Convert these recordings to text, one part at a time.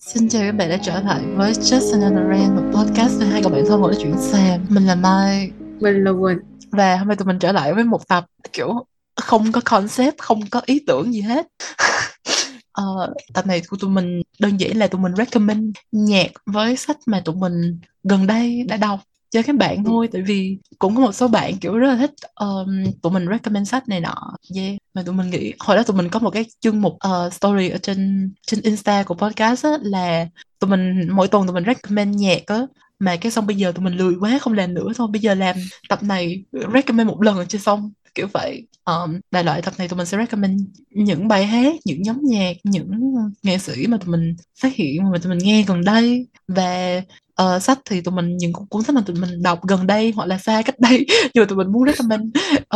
Xin chào các bạn đã trở lại với Just Another Rant, một podcast về hai cậu bạn thân của nói chuyện Sam. Mình là Mai Mình là Quỳnh. và hôm nay tụi mình trở lại với một tập kiểu không có concept, không có ý tưởng gì hết. Ờ, tập này của tụi mình đơn giản là tụi mình recommend nhạc với sách mà tụi mình gần đây đã đọc cho các bạn thôi tại vì cũng có một số bạn kiểu rất là thích um, tụi mình recommend sách này nọ. Yeah. mà tụi mình nghĩ hồi đó tụi mình có một cái chương mục uh, story ở trên trên insta của podcast á, là tụi mình mỗi tuần tụi mình recommend nhạc á mà cái xong bây giờ tụi mình lười quá không làm nữa thôi bây giờ làm tập này recommend một lần cho xong kiểu vậy. Um, đại loại tập này tụi mình sẽ recommend những bài hát những nhóm nhạc những nghệ sĩ mà tụi mình phát hiện mà tụi mình nghe gần đây. Và uh, sách thì tụi mình những cuốn sách mà tụi mình đọc gần đây hoặc là xa cách đây nhưng mà tụi mình muốn recommend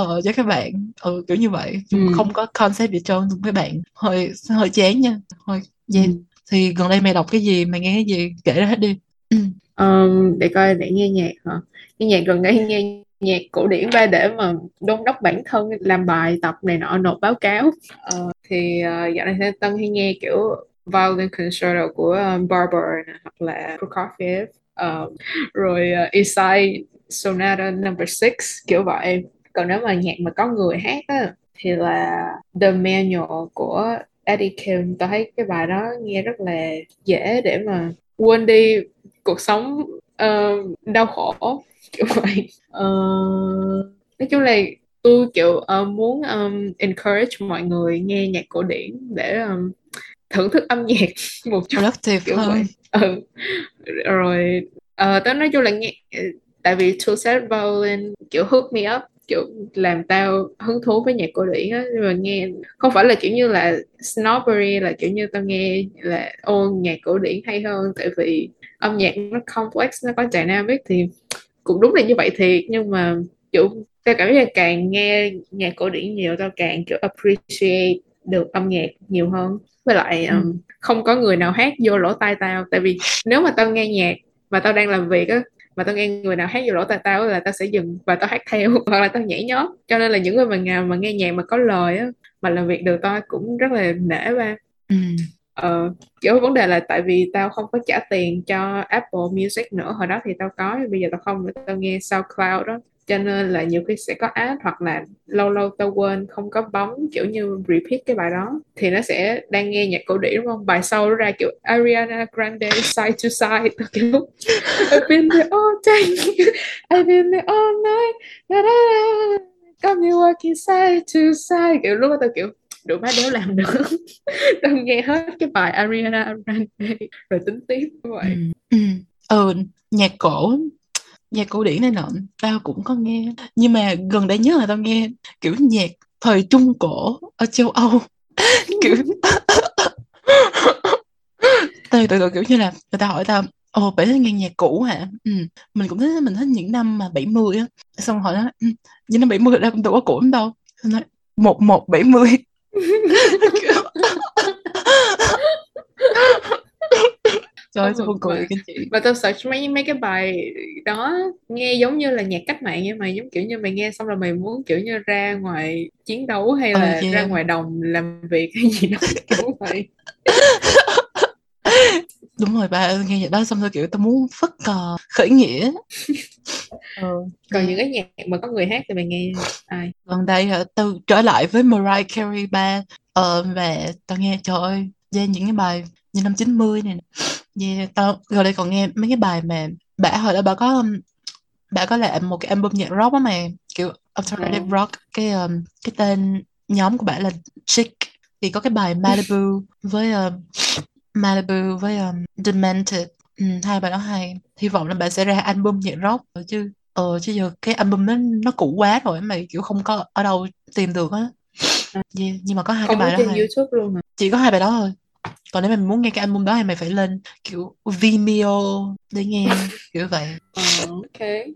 uh, cho các bạn ừ, kiểu như vậy Ừ. không có concept gì trơn tụi các bạn hơi hơi chán nha thôi yeah. Ừ. thì gần đây mày đọc cái gì mày nghe cái gì kể ra hết đi ừ. Ờm, để coi để nghe nhạc hả? Nghe nhạc gần đây nghe nhạc cổ điển ba để mà đôn đốc bản thân làm bài tập này nọ nộp báo cáo. Ờ, thì ờ, dạo này Tân hay nghe kiểu violin concerto của um, Barber nè, hoặc là Prokofiev um, rồi uh, Isai Sonata number 6 kiểu vậy. Còn nếu mà nhạc mà có người hát á thì là The Manual của Eddie Kim. Tôi thấy cái bài đó nghe rất là dễ để mà quên đi cuộc sống ờ, đau khổ kiểu vậy uh, nói chung là tôi kiểu uh, muốn um, encourage mọi người nghe nhạc cổ điển để um, thưởng thức âm nhạc một chút productive kiểu hơn vậy. Ừ. rồi ờ, tao nói chung là nghe tại vì Two Set Violin kiểu hook me up kiểu làm tao hứng thú với nhạc cổ điển á nhưng mà nghe không phải là kiểu như là snobbery là kiểu như tao nghe là ô nhạc cổ điển hay hơn. Tại vì âm nhạc nó complex nó có dynamic thì cũng đúng là như vậy thiệt nhưng mà kiểu tao cảm giác là càng nghe nhạc cổ điển nhiều tao càng kiểu appreciate được âm nhạc nhiều hơn. Với lại Ừ. um, không có người nào hát vô lỗ tai tao. Tại vì nếu mà tao nghe nhạc mà tao đang làm việc á mà tao nghe người nào hát vô lỗ tai tao là tao sẽ dừng và tao hát theo hoặc là tao nhảy nhót. Cho nên là những người mà nào mà nghe nhạc mà có lời á mà làm việc được tao cũng rất là nể ba. Ừ. Ờ, kiểu vấn đề là tại vì tao không có trả tiền cho Apple Music nữa. Hồi đó thì tao có bây giờ tao không tao nghe SoundCloud đó cho nên là nhiều khi sẽ có ad hoặc là lâu lâu tao quên không có bấm kiểu như repeat cái bài đó thì nó sẽ đang nghe nhạc cổ điển đúng không bài sau nó ra kiểu Ariana Grande side to side tao kiểu I've been there all day I've been there all night da, da, da. got me walking side to side kiểu lúc đó tao kiểu đủ má đéo làm được tao nghe hết cái bài Ariana Grande rồi tính tiếp như vậy ừ. ừ. ừ nhạc cổ nhạc cổ điển này nọ tao cũng có nghe. Nhưng mà gần đây nhất là tao nghe kiểu nhạc thời trung cổ ở châu Âu. Kiểu từ từ từ kiểu như là người ta hỏi tao ồ bạn thích nghe nhạc cũ hả? Ừ. mình cũng thích mình thích những năm mà 70 á. Xong hỏi nó ừ, những năm 70 đâu cũng đâu có cũ lắm đâu. Nói một một bảy mươi Kiểu- trời ơi sao buồn cười cái chị? và tao search mấy mấy cái bài đó nghe giống như là nhạc cách mạng nhưng mà giống kiểu như mày nghe xong là mày muốn kiểu như ra ngoài chiến đấu hay Ờ, là yeah. ra ngoài đồng làm việc hay gì đó kiểu vậy. Đúng rồi ba nghe vậy đó xong rồi kiểu tao muốn phất cờ khởi nghĩa. Ờ, còn những cái nhạc mà có người hát thì mày nghe ai? Gần đây hả? Tao trở lại với Mariah Carey ba. Ờ, và tao nghe trời ơi yeah, những cái bài như năm 90 này nè. Yeah, tao gần đây còn nghe mấy cái bài mà bả hồi đó bà có um, bả có làm một cái album nhạc rock á mà kiểu alternative Ờ. rock. Cái um, cái tên nhóm của bả là Chic. Thì có cái bài Malibu với um, Malibu với um, Demented. Ừ, hai bài đó hay. Hy vọng là bà sẽ ra album nhạc rock. Rồi chứ ờ chứ giờ cái album nó nó cũ quá rồi mà kiểu không có ở đâu tìm được á. Yeah, nhưng mà có hai cái không có bài đó trên hay. YouTube luôn hả? Chỉ có hai bài đó thôi còn nếu mà mình muốn nghe cái album đó thì mày phải lên kiểu Vimeo để nghe kiểu vậy. Ờ, ok. Yeah,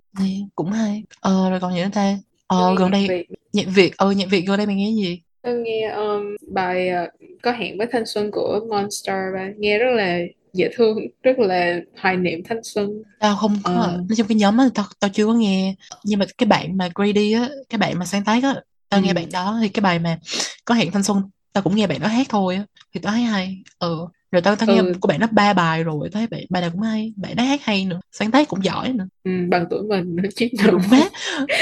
cũng hay. Ờ rồi còn gì nữa ta? Ờ nghe gần đây Việt. Nhạc Việt. Ờ nhạc Việt gần đây mày nghe gì? Tao nghe um, bài uh, Có hẹn với thanh xuân của Monster và nghe rất là dễ thương, rất là hoài niệm thanh xuân. tao không có Ờ. nói chung cái nhóm á tao tao chưa có nghe. Nhưng mà cái bạn mà Grady á cái bạn mà sáng tác á tao nghe Ừ. bạn đó. Thì cái bài mà có hẹn thanh xuân tao cũng nghe bạn đó hát thôi á thì tao thấy hay. Ừ rồi tao tao nghe ừ, của bạn nó ba bài rồi thấy bạn bài nào cũng hay bạn nó hát hay nữa sáng tác cũng giỏi nữa. Ừ, bằng tuổi mình nữa chứ đúng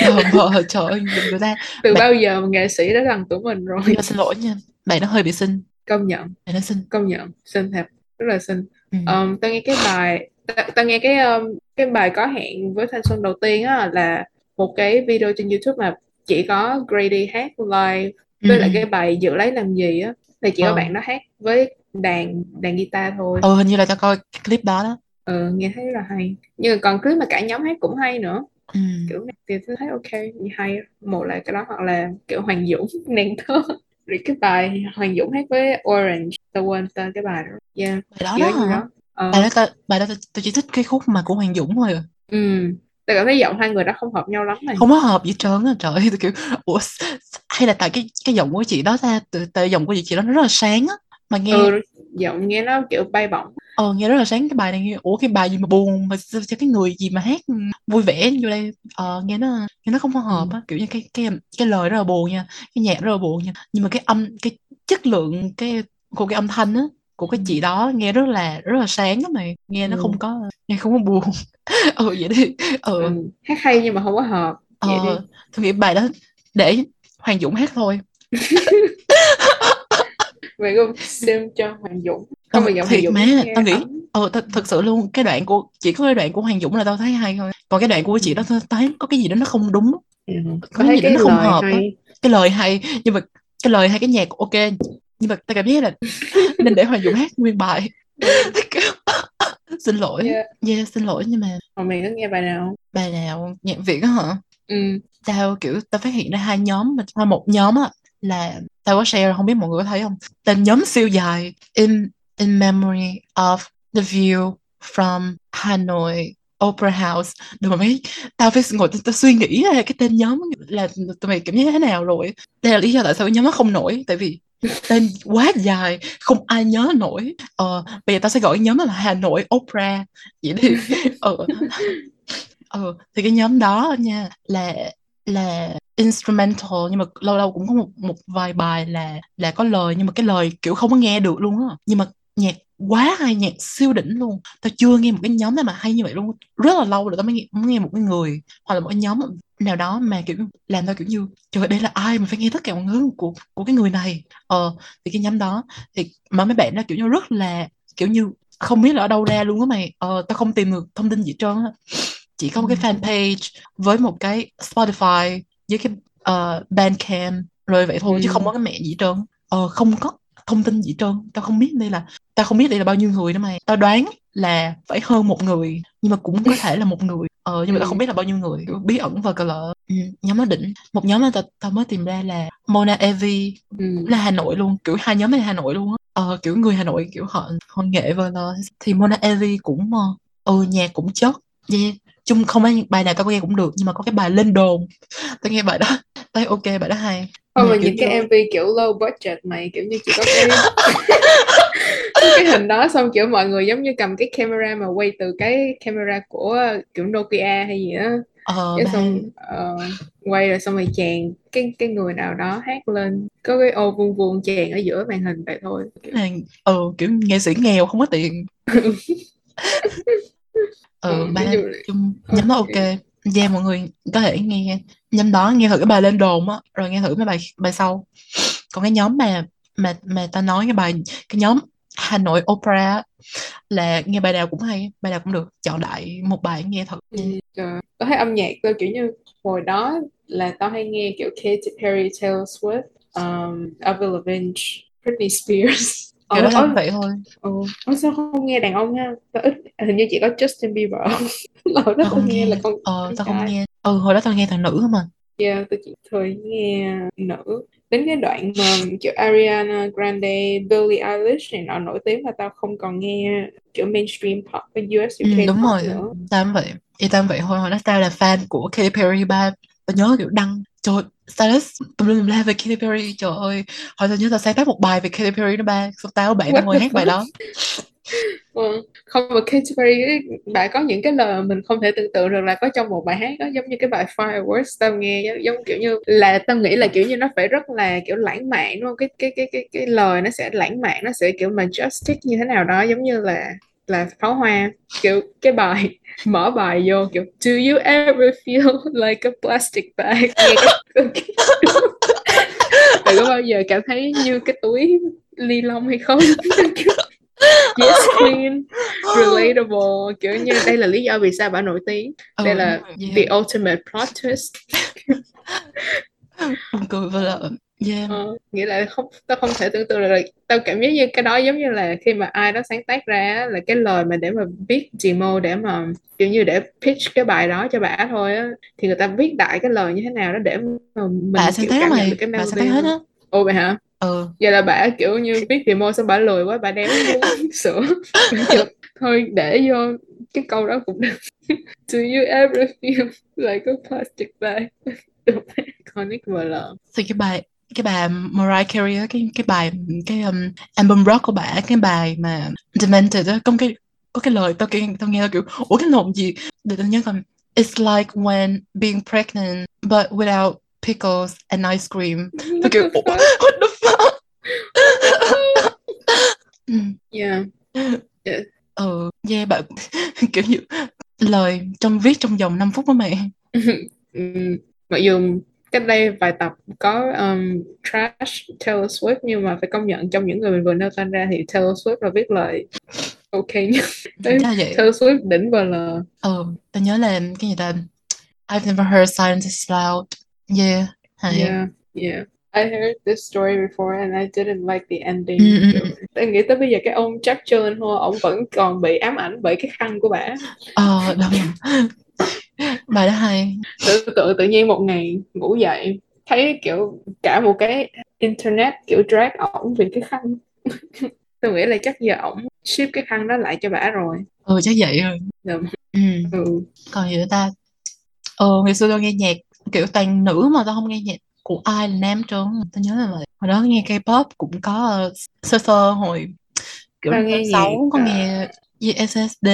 bờ bờ trời ơi người ta từ bạn bao giờ mà nghệ sĩ đã gần tuổi mình rồi? Mà xin lỗi nha bạn nó hơi bị xinh. Công nhận. Bạn nó xinh. Công nhận xinh thật rất là xinh. Ừ. um, tao nghe cái bài tao, tao nghe cái um, cái bài có hẹn với thanh xuân đầu tiên á là một cái video trên YouTube mà chỉ có Grady hát live Ừ, với lại ừ. cái bài dự lấy làm gì á là chỉ có Ờ. bạn đó hát với đàn đàn guitar thôi. Ừ hình như là tao coi cái clip đó đó. Ừ, nghe thấy là hay. Nhưng còn clip mà cả nhóm hát cũng hay nữa. Ừ. kiểu này thì tôi thấy ok hay một là cái đó hoặc là kiểu Hoàng Dũng nàng thơ. Rồi cái bài Hoàng Dũng hát với Orange tao quên tên cái bài đó. Yeah. Bài đó đó hả? đó. Ờ. Bài đó tao bài đó tao, tao chỉ thích cái khúc mà của Hoàng Dũng thôi à. ừ tao cảm thấy giọng hai người đó không hợp nhau lắm này không có hợp gì trơn á trời ơi tao kiểu ủa hay là tại cái cái giọng của chị đó ta từ tại giọng của chị đó nó rất là sáng á mà nghe ừ giọng nghe nó kiểu bay bổng ờ nghe rất là sáng cái bài này nghe ủa cái bài gì mà buồn mà sao cho cái người gì mà hát vui vẻ vô đây ờ nghe nó nghe nó không có hợp ừ. á kiểu như cái cái cái lời rất là buồn nha cái nhạc rất là buồn nha nhưng mà cái âm cái chất lượng cái của cái âm thanh á của cái chị đó nghe rất là rất là sáng á mày nghe nó Ừ. không có nghe không có buồn. Ừ vậy đi. Ừ. Ừ. hát hay nhưng mà không có hợp vậy đi. ờ tôi nghĩ bài đó để Hoàng Dũng hát thôi. Mày có xem cho Hoàng Dũng. Không Ờ, mà giọng Hoàng Dũng má tao nghĩ ờ th thực sự luôn cái đoạn của chỉ có cái đoạn của Hoàng Dũng là tao thấy hay thôi. Còn cái đoạn của chị đó tao thấy có cái gì đó nó không đúng. Ừ. có có cái gì đó nó không hợp hay. Cái lời hay nhưng mà cái lời hay cái nhạc ok nhưng mà tao cảm giác là nên để Hoàng Dũng hát nguyên bài. Xin lỗi. Yeah. yeah xin lỗi nhưng mà mà mày có nghe bài nào bài nào? Nhạc Việt á hả? Ừ. Tao kiểu tao phát hiện ra hai nhóm mà một nhóm á là tao có share không biết mọi người có thấy không? Tên nhóm siêu dài in in memory of the view from Hanoi Opera House. Được mà mấy tao phải ngồi tao, tao suy nghĩ ra cái tên nhóm là tụi mày cảm giác thế nào rồi. Đây là lý do tại sao cái nhóm nó không nổi tại vì tên quá dài không ai nhớ nổi. Ờ bây giờ tao sẽ gọi nhóm là Hà Nội Opera. Vậy đi. Ờ. Ừ thì cái nhóm đó nha là là instrumental nhưng mà lâu lâu cũng có một một vài bài là là có lời nhưng mà cái lời kiểu không có nghe được luôn á. Nhưng mà nhạc quá hay nhạc siêu đỉnh luôn. Tao chưa nghe một cái nhóm nào mà hay như vậy luôn. Rất là lâu rồi tao mới nghe, mới nghe một cái người hoặc là một cái nhóm nào đó mà kiểu làm tao kiểu như trời ơi, đây là ai? Mà phải nghe tất cả mọi thứ của của cái người này. Ờ thì cái nhóm đó thì mà mấy bạn nó kiểu như rất là kiểu như không biết là ở đâu ra luôn á mày. Ờ tao không tìm được thông tin gì hết trơn á. Chỉ có một cái fanpage với một cái Spotify với cái uh, Bandcamp rồi vậy thôi chứ Ừ. không có cái mẹ gì hết trơn. Ờ không có thông tin gì trơn. Tao không biết đây là tao không biết đây là bao nhiêu người đó mày. Tao đoán là phải hơn một người nhưng mà cũng có thể là một người. Ờ nhưng mà tao Ừ. không biết là bao nhiêu người. Bí ẩn và cờ lợ ừ, nhóm nó đỉnh. Một nhóm mà tao, tao mới tìm ra là Mona Evi ừ. là Hà Nội luôn. Kiểu hai nhóm này Hà Nội luôn á. Ờ, kiểu người Hà Nội kiểu họ họ nghệ vờ lờ thì Mona Evi cũng ờ, ừ nhạc cũng chất. Yeah. chung không phải bài nào tao nghe cũng được nhưng mà có cái bài lên đồn. Tao nghe bài đó. Tao ok bài đó hay Không mà kiểu nhìn cái MV kiểu low budget mày kiểu như chỉ có cái cái hình đó xong kiểu mọi người giống như cầm cái camera mà quay từ cái camera của kiểu Nokia hay gì đó ờ cái xong ờ, quay rồi xong rồi chèn cái cái người nào đó hát lên. Có cái ô vuông vuông chèn ở giữa màn hình vậy thôi là ờ kiểu nghệ sĩ nghèo không có tiền. Ờ Ừ, ba chung nhóm đó Ok yeah mọi người có thể nghe nhóm đó nghe thử cái bài lên đồn á rồi nghe thử mấy bài bài sau còn cái nhóm mà mà mà ta nói cái bài cái nhóm Hà Nội Opera là nghe bài nào cũng hay bài nào cũng được chọn đại một bài nghe thử Ừ, trời. Tao thấy âm nhạc tôi kiểu như hồi đó là tao hay nghe kiểu Katy Perry, Taylor Swift, um, Avril Lavigne, Britney Spears kiểu là ờ, vậy thôi. Ờ, sao không nghe đàn ông ha? Tao ít, hình như chỉ có Justin Bieber. Lâu đó tao tao không nghe nghe. là con, ờ tao không nghe. Ừ hồi đó tao nghe thằng nữ không à? Yeah, tôi chỉ thời nghe nữ. Đến cái đoạn mà kiểu Ariana Grande, Billie Eilish này nọ nổi tiếng là tao không còn nghe kiểu mainstream pop với US ừ, UK đúng pop rồi. nữa. tao vậy. Thì tao vậy thôi. Hồi đó tao là fan của Katy Perry ba. Tao nhớ kiểu đăng. Trời status tùm la về Katy Perry. Trời ơi hồi tao nhớ tao sáng tác một bài về Katy Perry đó ba. Xong tao bạn tao ngồi hát bài đó. Vâng. Không mà Katy Perry bà có những cái lời mình không thể tưởng tượng được là có trong một bài hát đó giống như cái bài Fireworks tao nghe giống, giống kiểu như là tao nghĩ là kiểu như nó phải rất là kiểu lãng mạn đúng không? Cái cái cái cái cái lời nó sẽ lãng mạn nó sẽ kiểu majestic như thế nào đó giống như là là pháo hoa. Kiểu cái bài mở bài vô kiểu do you ever feel like a plastic bag? Bạn có bao giờ cảm thấy như cái túi ni lông hay không? Yes queen. Relatable. Kiểu như đây là lý do vì sao bà nổi tiếng. Đây ừ, là yeah. the ultimate plot twist. Cười và là yeah. Ờ, nghĩa là không tao không thể tưởng tượng được là tao cảm giác như cái đó giống như là khi mà ai đó sáng tác ra là cái lời mà để mà viết demo để mà kiểu như để pitch cái bài đó cho bà thôi á thì người ta viết đại cái lời như thế nào đó để mà mình bà sáng tác mày được cái bà sáng tác hết á. Ồ vậy hả? Ừ. Vậy là bà kiểu như viết demo xong bà lười quá bà đéo muốn sửa. Thôi để vô cái câu đó cũng được. Do you ever feel like a plastic bag? Iconic VL thì cái bài cái bài Mariah Carey á, cái cái bài cái um, album rock của bà cái bài mà Demented á có cái có cái lời tao nghe tao nghe tao kiểu ủa cái nộn gì? Để tao nhớ coi. It's like when being pregnant but without pickles and ice cream. Tao kiểu the "Ủa, fuck? what the fuck? Ừ. yeah. Ừ yeah bạn kiểu như lời trong viết trong vòng 5 phút đó mày Ừm, mặc dù cách đây vài tập có um, trash Taylor Swift nhưng mà phải công nhận trong những người mình vừa nêu tên ra thì Taylor Swift là viết lời ok nhất. Là Taylor Swift đỉnh VL ừ tao nhớ là cái gì ta? I've never heard silence is loud. Yeah hay. Yeah yeah. I heard this story before and I didn't like the ending. Ừ, ừ, Kiểu, tôi nghĩ tới bây giờ cái ông Jack Gyllenhaal ông vẫn còn bị ám ảnh bởi cái khăn của bả ờ đúng bài đó hay. Tự tự tự nhiên một ngày ngủ dậy thấy kiểu cả một cái internet kiểu drag ổng vì cái khăn. Tôi nghĩ là chắc giờ ổng ship cái khăn đó lại cho bả rồi. Ừ chắc vậy rồi ừ. ừ. còn gì nữa ta? Ờ ngày xưa tao nghe nhạc kiểu toàn nữ mà tao không nghe nhạc của ai là nam trơn tao nhớ là vậy. Hồi đó nghe K-pop cũng có uh, sơ sơ hồi kiểu nghe sáu có ờ, SSD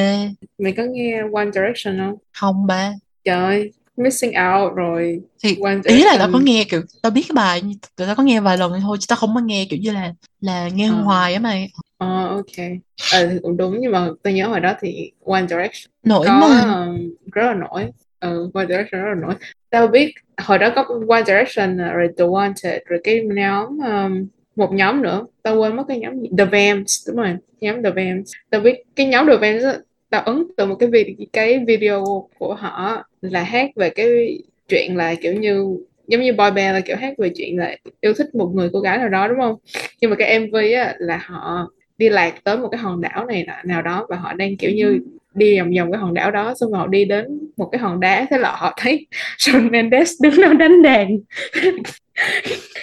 mày có nghe One Direction không? Không ba. Trời missing out rồi. Thì One ý là tao có nghe kiểu tao biết cái bài tụi tao có nghe vài lần thôi chứ tao không có nghe kiểu như là là nghe Ờ. hoài á mày. Ờ ok. Ờ thì cũng đúng nhưng mà tôi nhớ hồi đó thì One Direction nổi có mà. um, rất là nổi. Ừ, One Direction rất là nổi. Tao biết hồi đó có One Direction nè, rồi The Wanted rồi cái nhóm um, một nhóm nữa. Tao quên mất cái nhóm gì. The Vamps. Đúng rồi. Nhóm The Vamps. Tao biết cái nhóm The Vamps tao ấn tượng một cái video cái video của họ là hát về cái chuyện là kiểu như, giống như boy band là kiểu hát về chuyện là yêu thích một người cô gái nào đó, đúng không? Nhưng mà cái MV á là họ đi lạc tới một cái hòn đảo này nào đó và họ đang kiểu như đi vòng vòng cái hòn đảo đó, xong rồi họ đi đến một cái hòn đá. Thế là họ thấy Shawn Mendes đứng đó đánh đàn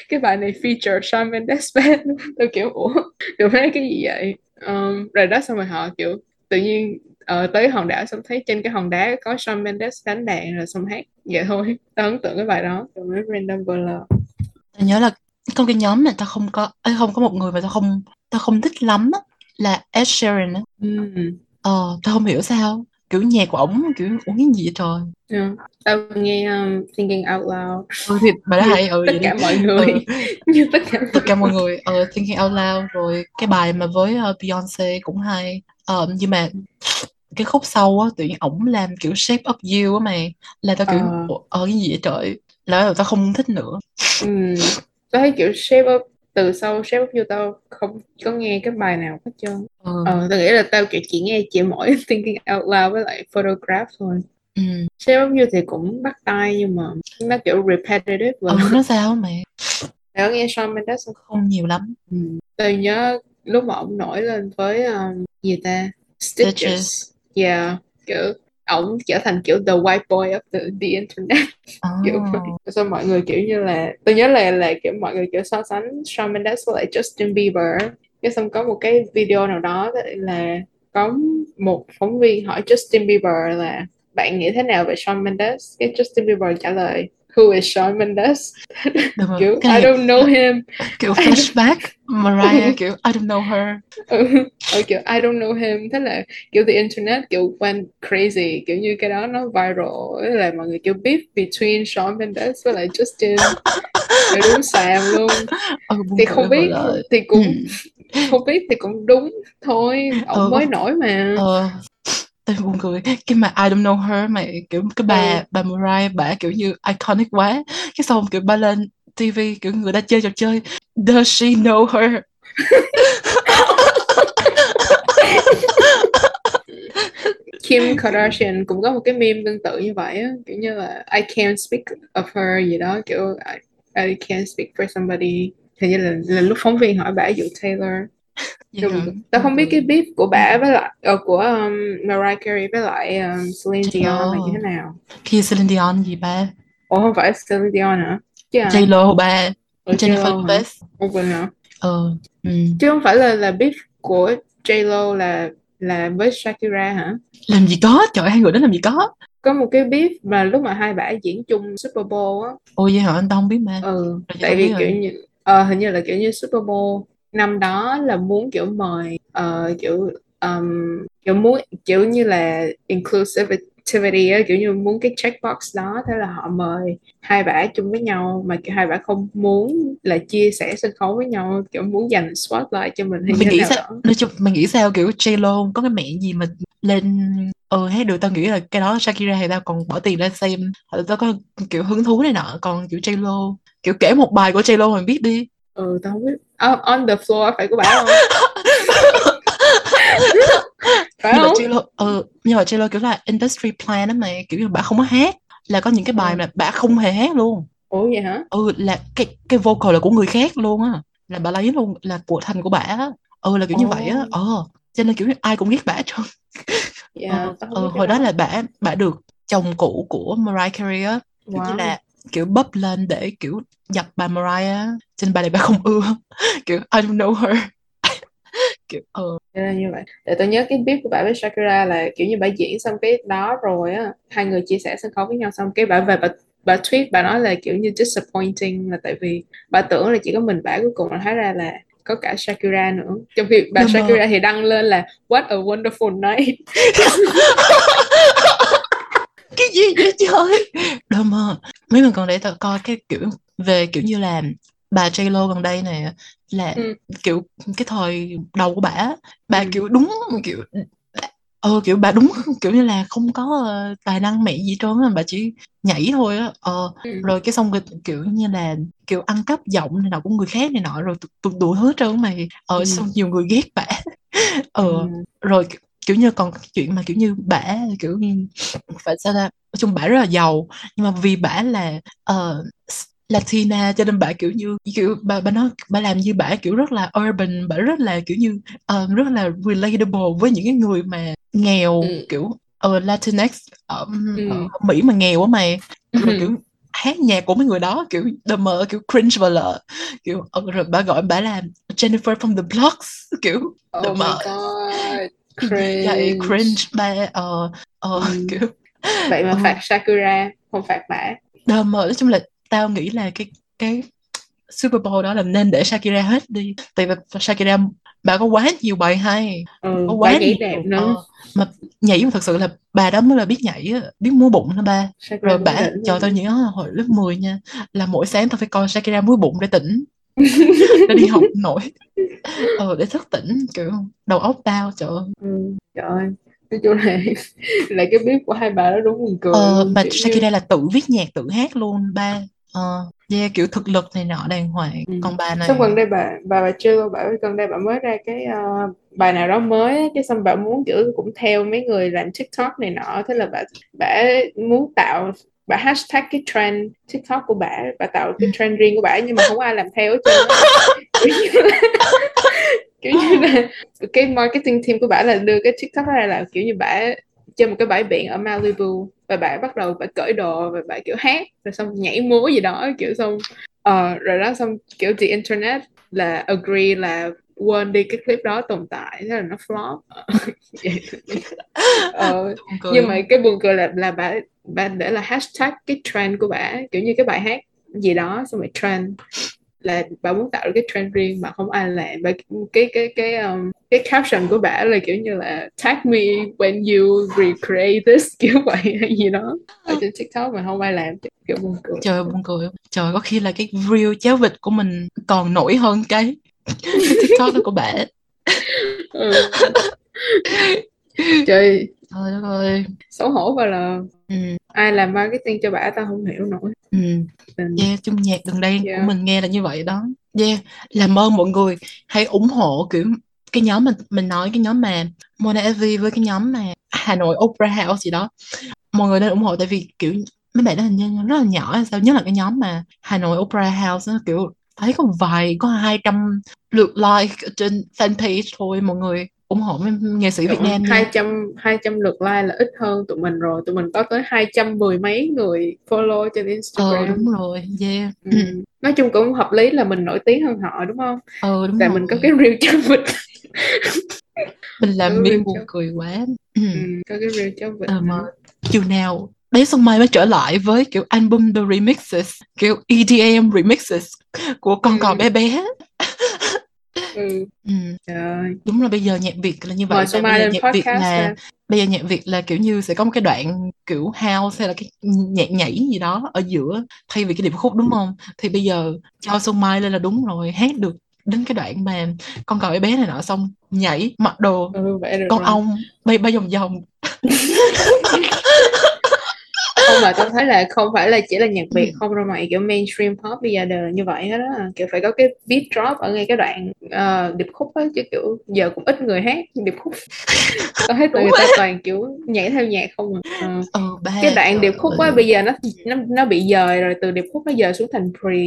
cái bài này feature Shawn Mendes band tôi kiểu ủa được mấy cái gì vậy? Um, rồi đó xong rồi họ kiểu tự nhiên ờ, tới hòn đảo xong thấy trên cái hòn đá có Shawn Mendes đánh đàn rồi xong hát. Vậy thôi tao ấn tượng cái bài đó. Rồi random blur tao nhớ là trong cái nhóm này tao không có ấy, không có một người mà tao không tao không thích lắm á là Ed Sheeran á. Ừm, ờ tao không hiểu sao kiểu nhạc của ổng kiểu ổng cái gì vậy trời? Yeah. tao nghe um, Thinking Out Loud. Ừ thì bài đó hay ừ. tất cả mọi người. Ừ như tất cả tất cả mọi người. ờ Thinking Out Loud rồi cái bài mà với uh, Beyonce cũng hay. Ờ nhưng mà cái khúc sau á tự nhiên ổng làm kiểu Shape of You á mày. Là tao kiểu Ờ. "Ủa, ờ cái gì vậy trời? Là tao không thích nữa. Ừm, tao thấy kiểu Shape of từ sau of You tao không có nghe cái bài nào hết trơn ừ. ờ tao nghĩ là tao kiểu chỉ nghe chỉ mỗi Thinking Out Loud với lại Photograph thôi ừ. Of You thì cũng bắt tai nhưng mà nó kiểu repetitive và ừ nó sao Mày có nghe Shawn Mendes không? không nhiều lắm Ừ. Tôi nhớ lúc mà ông nổi lên với um, gì ta Stitches. Stitches. Yeah, kiểu ổng trở thành kiểu the white boy of the, the internet Ờ. kiểu. Sao mọi người kiểu như là tôi nhớ là là kiểu mọi người kiểu so sánh Shawn Mendes với lại Justin Bieber cái xong có một cái video nào đó là có một phóng viên hỏi Justin Bieber là bạn nghĩ thế nào về Shawn Mendes cái Justin Bieber trả lời who is Shawn Mendes? Đúng rồi. kiểu Cái I don't know him. Kiểu flashback Mariah kiểu I don't know her. Ừ, ừ, kiểu I don't know him. Thế là kiểu the internet kiểu went crazy. Kiểu như cái đó nó viral. Thế là mọi người kiểu beef between Shawn Mendes với lại Justin. Kiểu đúng xàm luôn. Ừ, thì không biết thì cũng Ừ. không biết thì cũng đúng thôi. Ừ, ổng mới có- nổi mà. Ờ tôi buồn cười. Cái mà I don't know her mà kiểu cái bà Ừ. bà Mariah bà kiểu như iconic quá. Cái xong kiểu bà lên TV kiểu người ta chơi trò chơi does she know her? Kim Kardashian cũng có một cái meme tương tự như vậy á. Kiểu như là I can't speak of her gì đó. Kiểu I, I can't speak for somebody. Hình như là, là lúc phóng viên hỏi bả vụ Taylor Rồi, hả? tao không biết cái beef của bả với lại ờ, của um, Mariah Carey với lại um, Celine. Dion là như thế nào? Kia Celine Dion gì ba? Ủa không phải Celine Dion hả? Chứ à? J-Lo ba? Ủa, Jennifer J-Lo hả? Lopez. Ủa, quên hả? Ờ ừ. chứ không phải là là beef của J-Lo là là với Shakira hả? Làm gì có? Trời ơi, hai người đó làm gì có? Có một cái beef mà lúc mà hai bả diễn chung Super Bowl á. Ôi vậy hả? Anh tao không biết mà. Ừ Rồi tại vì kiểu rồi. như ờ, hình như là kiểu như Super Bowl năm đó là muốn kiểu mời ờ, kiểu um, kiểu muốn kiểu như là inclusivity á, kiểu như muốn cái checkbox đó thế là họ mời hai bả chung với nhau mà kiểu hai bả không muốn là chia sẻ sân khấu với nhau kiểu muốn dành spotlight cho mình hay mình nghĩ sao đó. Nói chung mình nghĩ sao kiểu J-Lo có cái mẹ gì mà lên ờ hay được tao nghĩ là cái đó Shakira thì tao còn bỏ tiền lên xem tao có kiểu hứng thú này nọ còn kiểu J-Lo kiểu kể một bài của J-Lo mình biết đi ừ tao không biết. Ờ, on the floor phải của bả không? Phải nhưng mà không? J-Lo ờ nhưng mà J-Lo kiểu là industry plan đó mà kiểu như bà không có hát là có những cái bài Ừ. mà bà không hề hát luôn. Ủa vậy hả? Ừ là cái cái vocal là của người khác luôn á là bà lấy luôn là của thành của bà á. Ừ là kiểu như vậy á ờ. Cho nên kiểu như ai cũng ghét bà hết trơn. Dạ ờ, cái hồi đó đó. là bà bà được chồng cũ của Mariah Carey á. Kiểu như wow. là kiểu bấp lên để kiểu dập bà Mariah cho nên bà này bà không ưa kiểu I don't know her kiểu ờ Thế là như vậy. Để tôi nhớ cái beef của bà với Shakira là kiểu như bà diễn xong cái đó rồi á, hai người chia sẻ sân khấu với nhau xong cái bà về bà bà tweet bà nói là kiểu như disappointing là tại vì bà tưởng là chỉ có mình bà cuối cùng là thấy ra là có cả Shakira nữa. Trong khi bà mà- Shakira thì đăng lên là what a wonderful night. cái gì vậy trời đâu mà mấy lần gần đây tao coi cái kiểu về kiểu như là bà J-Lo gần đây nè là Ừ. kiểu cái thời đầu của bà bà Ừ. kiểu đúng kiểu ờ kiểu bà đúng kiểu như là không có ờ, tài năng mẹ gì trơn bà chỉ nhảy thôi á ờ Ừ. rồi cái xong kiểu như là kiểu ăn cắp giọng này nọ của người khác này nọ rồi tụt thứ hết trơn mày ờ Ừ. xong nhiều người ghét bà ờ Ừ. rồi kiểu như còn cái chuyện mà kiểu như bả kiểu như phải sao ta? Nói chung bả rất là giàu nhưng mà vì bả là s- Latina cho nên bả kiểu như kiểu bà bà nói bà làm như bả kiểu rất là urban bả rất là kiểu như ờ, rất là relatable với những cái người mà nghèo Ừ. kiểu ờ, Latinx ở, Ừ. ở Mỹ mà nghèo á mày. Rồi kiểu hát nhạc của mấy người đó kiểu đờ mờ kiểu cringe và lợ kiểu rồi bà gọi bà là Jennifer from the blocks kiểu đờ Oh my mờ cái gì vậy Cringe. cringe ba ờ ờ Ừ. kiểu Vậy mà ờ, phạt Shakira, không phạt bả. đờ mờ nói chung là tao nghĩ là cái cái Super Bowl đó là nên để Shakira hết đi tại vì Shakira bà có quá nhiều bài hay Ừ, có quá nhảy nhiều đẹp nữa. ờ, mà nhảy mà thật sự là bà đó mới là biết nhảy biết múa bụng đó ba Shakira rồi bà cho tao nhớ hồi lớp 10 nha là mỗi sáng tao phải coi Shakira múa bụng để tỉnh để đi học nổi ờ để thức tỉnh kiểu đầu óc tao trời ơi. Ừ, trời ơi. Nói chung là là cái beef của hai bà đó đúng buồn cười. Ờ, mà kiểu như Shakira là tự viết nhạc tự hát luôn ba. Ờ, yeah, kiểu thực lực này nọ đàng hoàng. Ừ. còn bà xong này gần đây bà bà bà chưa bà gần đây bà mới ra cái ờ, bài nào đó mới cái xong bà muốn kiểu cũng theo mấy người làm TikTok này nọ. Thế là bà bà muốn tạo bà hashtag cái trend TikTok của bà bà tạo cái Ừ. trend riêng của bà nhưng mà không ai làm theo hết trơn kiểu như là cái marketing team của bà là đưa cái TikTok ra là kiểu như bà trên một cái bãi biển ở Malibu và bà bắt đầu bà cởi đồ và bà kiểu hát rồi xong nhảy múa gì đó kiểu xong ờ, rồi đó xong kiểu the internet là agree là quên đi cái clip đó tồn tại thế là nó flop. Ờ, cười. nhưng mà cái buồn cười là là bà bà để là hashtag cái trend của bà kiểu như cái bài hát gì đó xong rồi trend. Là bà muốn tạo được cái trend riêng mà không ai làm. Và cái cái cái um, cái caption của bà là kiểu như là tag me when you recreate this kiểu vậy hay gì đó. Ở trên tiktok mà không ai làm kiểu buồn cười. Trời buồn cười. Trời có khi là cái reel cháo vịt của mình còn nổi hơn cái, cái tiktok của bạn ừ. trời trời đất ơi xấu hổ và là ừ. ai làm marketing cho bà tao không hiểu nổi Ừ. Tình. Yeah, chung nhạc gần đây Yeah. của mình nghe là như vậy đó. Yeah, làm ơn mọi người hãy ủng hộ kiểu cái nhóm mình mình nói cái nhóm mà Mona Evie với cái nhóm mà Hà Nội Opera House gì đó. Mọi người nên ủng hộ tại vì kiểu mấy bạn đó hình như rất là nhỏ hay sao nhất là cái nhóm mà Hà Nội Opera House nó kiểu thấy có vài có 200 lượt like trên fanpage thôi mọi người ủng hộ nghệ sĩ Việt Nam nha. 200 200 lượt like là ít hơn tụi mình rồi tụi mình có tới 210 mấy người follow trên Ờ Instagram đúng rồi, yeah. ừ. nói chung cũng hợp lý là mình nổi tiếng hơn họ đúng không Ờ đúng tại rồi. mình có cái reel cháo vịt Mình làm Ừ, miên buồn cười quá. Ừ. ừ, có cái reel cháo vịt Ờ, mà chiều nào bé Xuân Mai mới trở lại với kiểu album The Remixes kiểu EDM remixes của con Ừ. cò bé bé ừ. ừ. Trời đúng là bây giờ nhạc Việt là như vậy mời bây giờ nhạc Việt podcast là ha. bây giờ nhạc Việt là kiểu như sẽ có một cái đoạn kiểu house hay là cái nhạc nhảy gì đó ở giữa thay vì cái điệp khúc đúng không thì bây giờ cho Xuân Mai lên là đúng rồi hát được đến cái đoạn mà con cò bé này nọ xong nhảy mặc đồ ừ, con rồi. ong bay bay vòng vòng mà tao thấy là không phải là chỉ là nhạc Việt không đâu mày kiểu mainstream pop bây giờ đều là như vậy hết á. Kiểu phải có cái beat drop ở ngay cái đoạn ờ, điệp khúc á chứ kiểu giờ cũng ít người hát điệp khúc. Tao thấy tụi người ta toàn kiểu nhảy theo nhạc không à. Ừ, ba, cái đoạn điệp khúc á bây giờ nó nó nó bị dời rồi từ điệp khúc nó dời xuống thành pre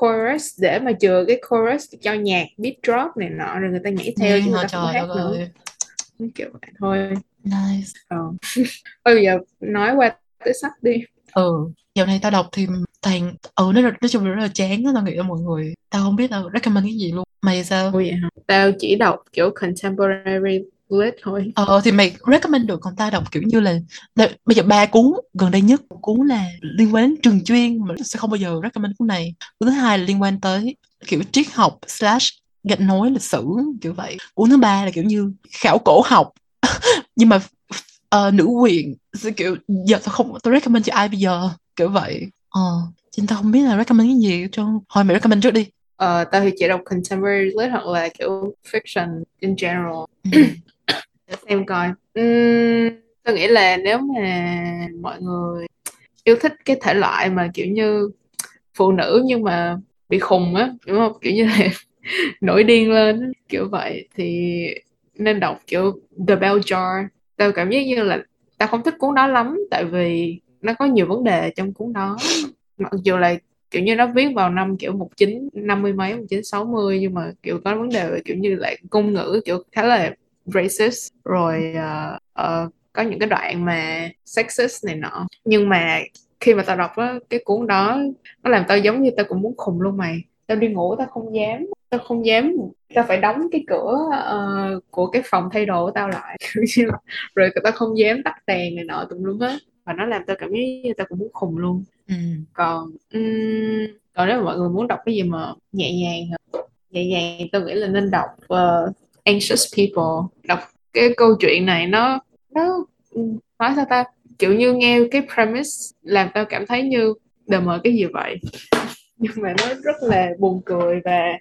chorus để mà chừa cái chorus cho nhạc beat drop này nọ rồi người ta nhảy theo Ừ, chứ người ta không hát nữa. kiểu vậy thôi. Nice. ờ. thôi bây giờ nói qua tới sách đi. Ừ dạo này tao đọc thì toàn ừ nó nói chung là rất là chán á tao nghĩ là mọi người tao không biết tao recommend cái gì luôn. Mày sao? Ủa vậy hả? Tao chỉ đọc kiểu contemporary lit thôi. ờ thì mày recommend được còn tao đọc kiểu như là, bây giờ ba cuốn gần đây nhất một cuốn là liên quan đến trường chuyên mà sẽ không bao giờ recommend cuốn này. Cuốn thứ hai là liên quan tới kiểu triết học slash gạch nối lịch sử kiểu vậy. Cuốn thứ ba là kiểu như khảo cổ học. Nhưng mà ờ, nữ quyền kiểu giờ tao không tao recommend cho ai bây giờ kiểu vậy ờ chính tao không biết là recommend cái gì cho thôi mày recommend trước đi Ờ, tao thì chỉ đọc contemporary lit hoặc là kiểu fiction in general. Ừ. Để xem coi. Uhm, tao nghĩ là nếu mà mọi người yêu thích cái thể loại mà kiểu như phụ nữ nhưng mà bị khùng á, đúng không? Kiểu như là nổi điên lên kiểu vậy thì nên đọc kiểu The Bell Jar. Tao cảm giác như là tao không thích cuốn đó lắm tại vì nó có nhiều vấn đề trong cuốn đó. Mặc dù là kiểu như nó viết vào năm kiểu 1950 mấy 1960 nhưng mà kiểu có vấn đề về kiểu như là ngôn ngữ kiểu khá là racist. Rồi uh, uh, có những cái đoạn mà sexist này nọ. Nhưng mà khi mà tao đọc đó, cái cuốn đó nó làm tao giống như tao cũng muốn khùng luôn mày. Tao đi ngủ tao không dám tao không dám. Tao phải đóng cái cửa ờ, của cái phòng thay đồ của tao lại. Rồi tao không dám tắt đèn này nọ tùm lum hết. Và nó làm tao cảm như tao cũng muốn khùng luôn. Ừ. còn ừm, còn nếu mà mọi người muốn đọc cái gì mà nhẹ nhàng nhẹ nhàng tôi nghĩ là nên đọc ờ, Anxious People. Đọc cái câu chuyện này nó nó nói sao ta? Kiểu như nghe cái premise làm tao cảm thấy như đờ mờ cái gì vậy nhưng mà nó rất là buồn cười và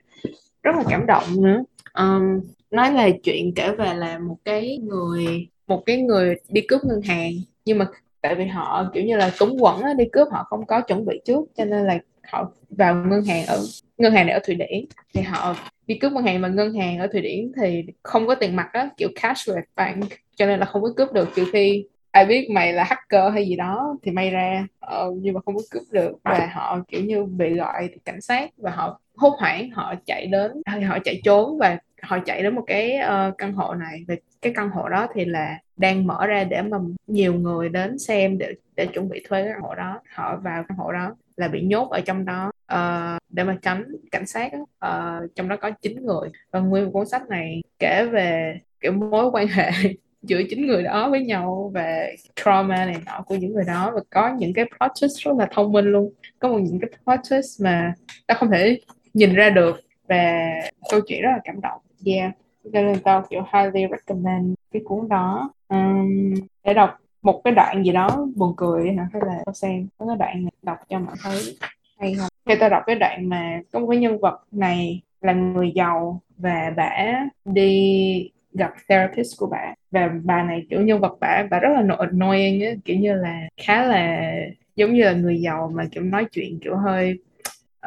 rất là cảm động nữa. Um, nói là chuyện kể về là một cái người một cái người đi cướp ngân hàng. Nhưng mà tại vì họ kiểu như là túng quẩn á, đi cướp họ không có chuẩn bị trước cho nên là họ vào ngân hàng ở ngân hàng này ở Thụy Điển. Thì họ đi cướp ngân hàng mà ngân hàng ở Thụy Điển thì không có tiền mặt á kiểu cashless bank cho nên là không có cướp được. Trừ khi ai biết mày là hacker hay gì đó thì may ra ờ, nhưng mà không có cướp được. Và họ kiểu như bị gọi cảnh sát và họ hốt hoảng họ chạy đến họ chạy trốn và họ chạy đến một cái uh, căn hộ này. Và cái căn hộ đó thì là đang mở ra để mà nhiều người đến xem để để chuẩn bị thuê cái căn hộ đó. Họ vào căn hộ đó là bị nhốt ở trong đó uh, để mà tránh cảnh sát uh, trong đó có chín người. Và nguyên một cuốn sách này kể về kiểu mối quan hệ giữa chính người đó với nhau về trauma này nọ của những người đó và có những cái plot twist rất là thông minh luôn. Có một những cái plot twist mà ta không thể nhìn ra được và câu chuyện rất là cảm động. Yeah. Cho nên tao kiểu highly recommend cái cuốn đó. Um, để đọc một cái đoạn gì đó buồn cười hả? Hay là tao xem có cái đoạn này đọc cho mọi thấy hay không? Khi tao đọc cái đoạn mà có một cái nhân vật này là người giàu và bả đi gặp therapist của bà và bà này kiểu nhân vật bà bà rất là annoying á kiểu như là khá là giống như là người giàu mà kiểu nói chuyện kiểu hơi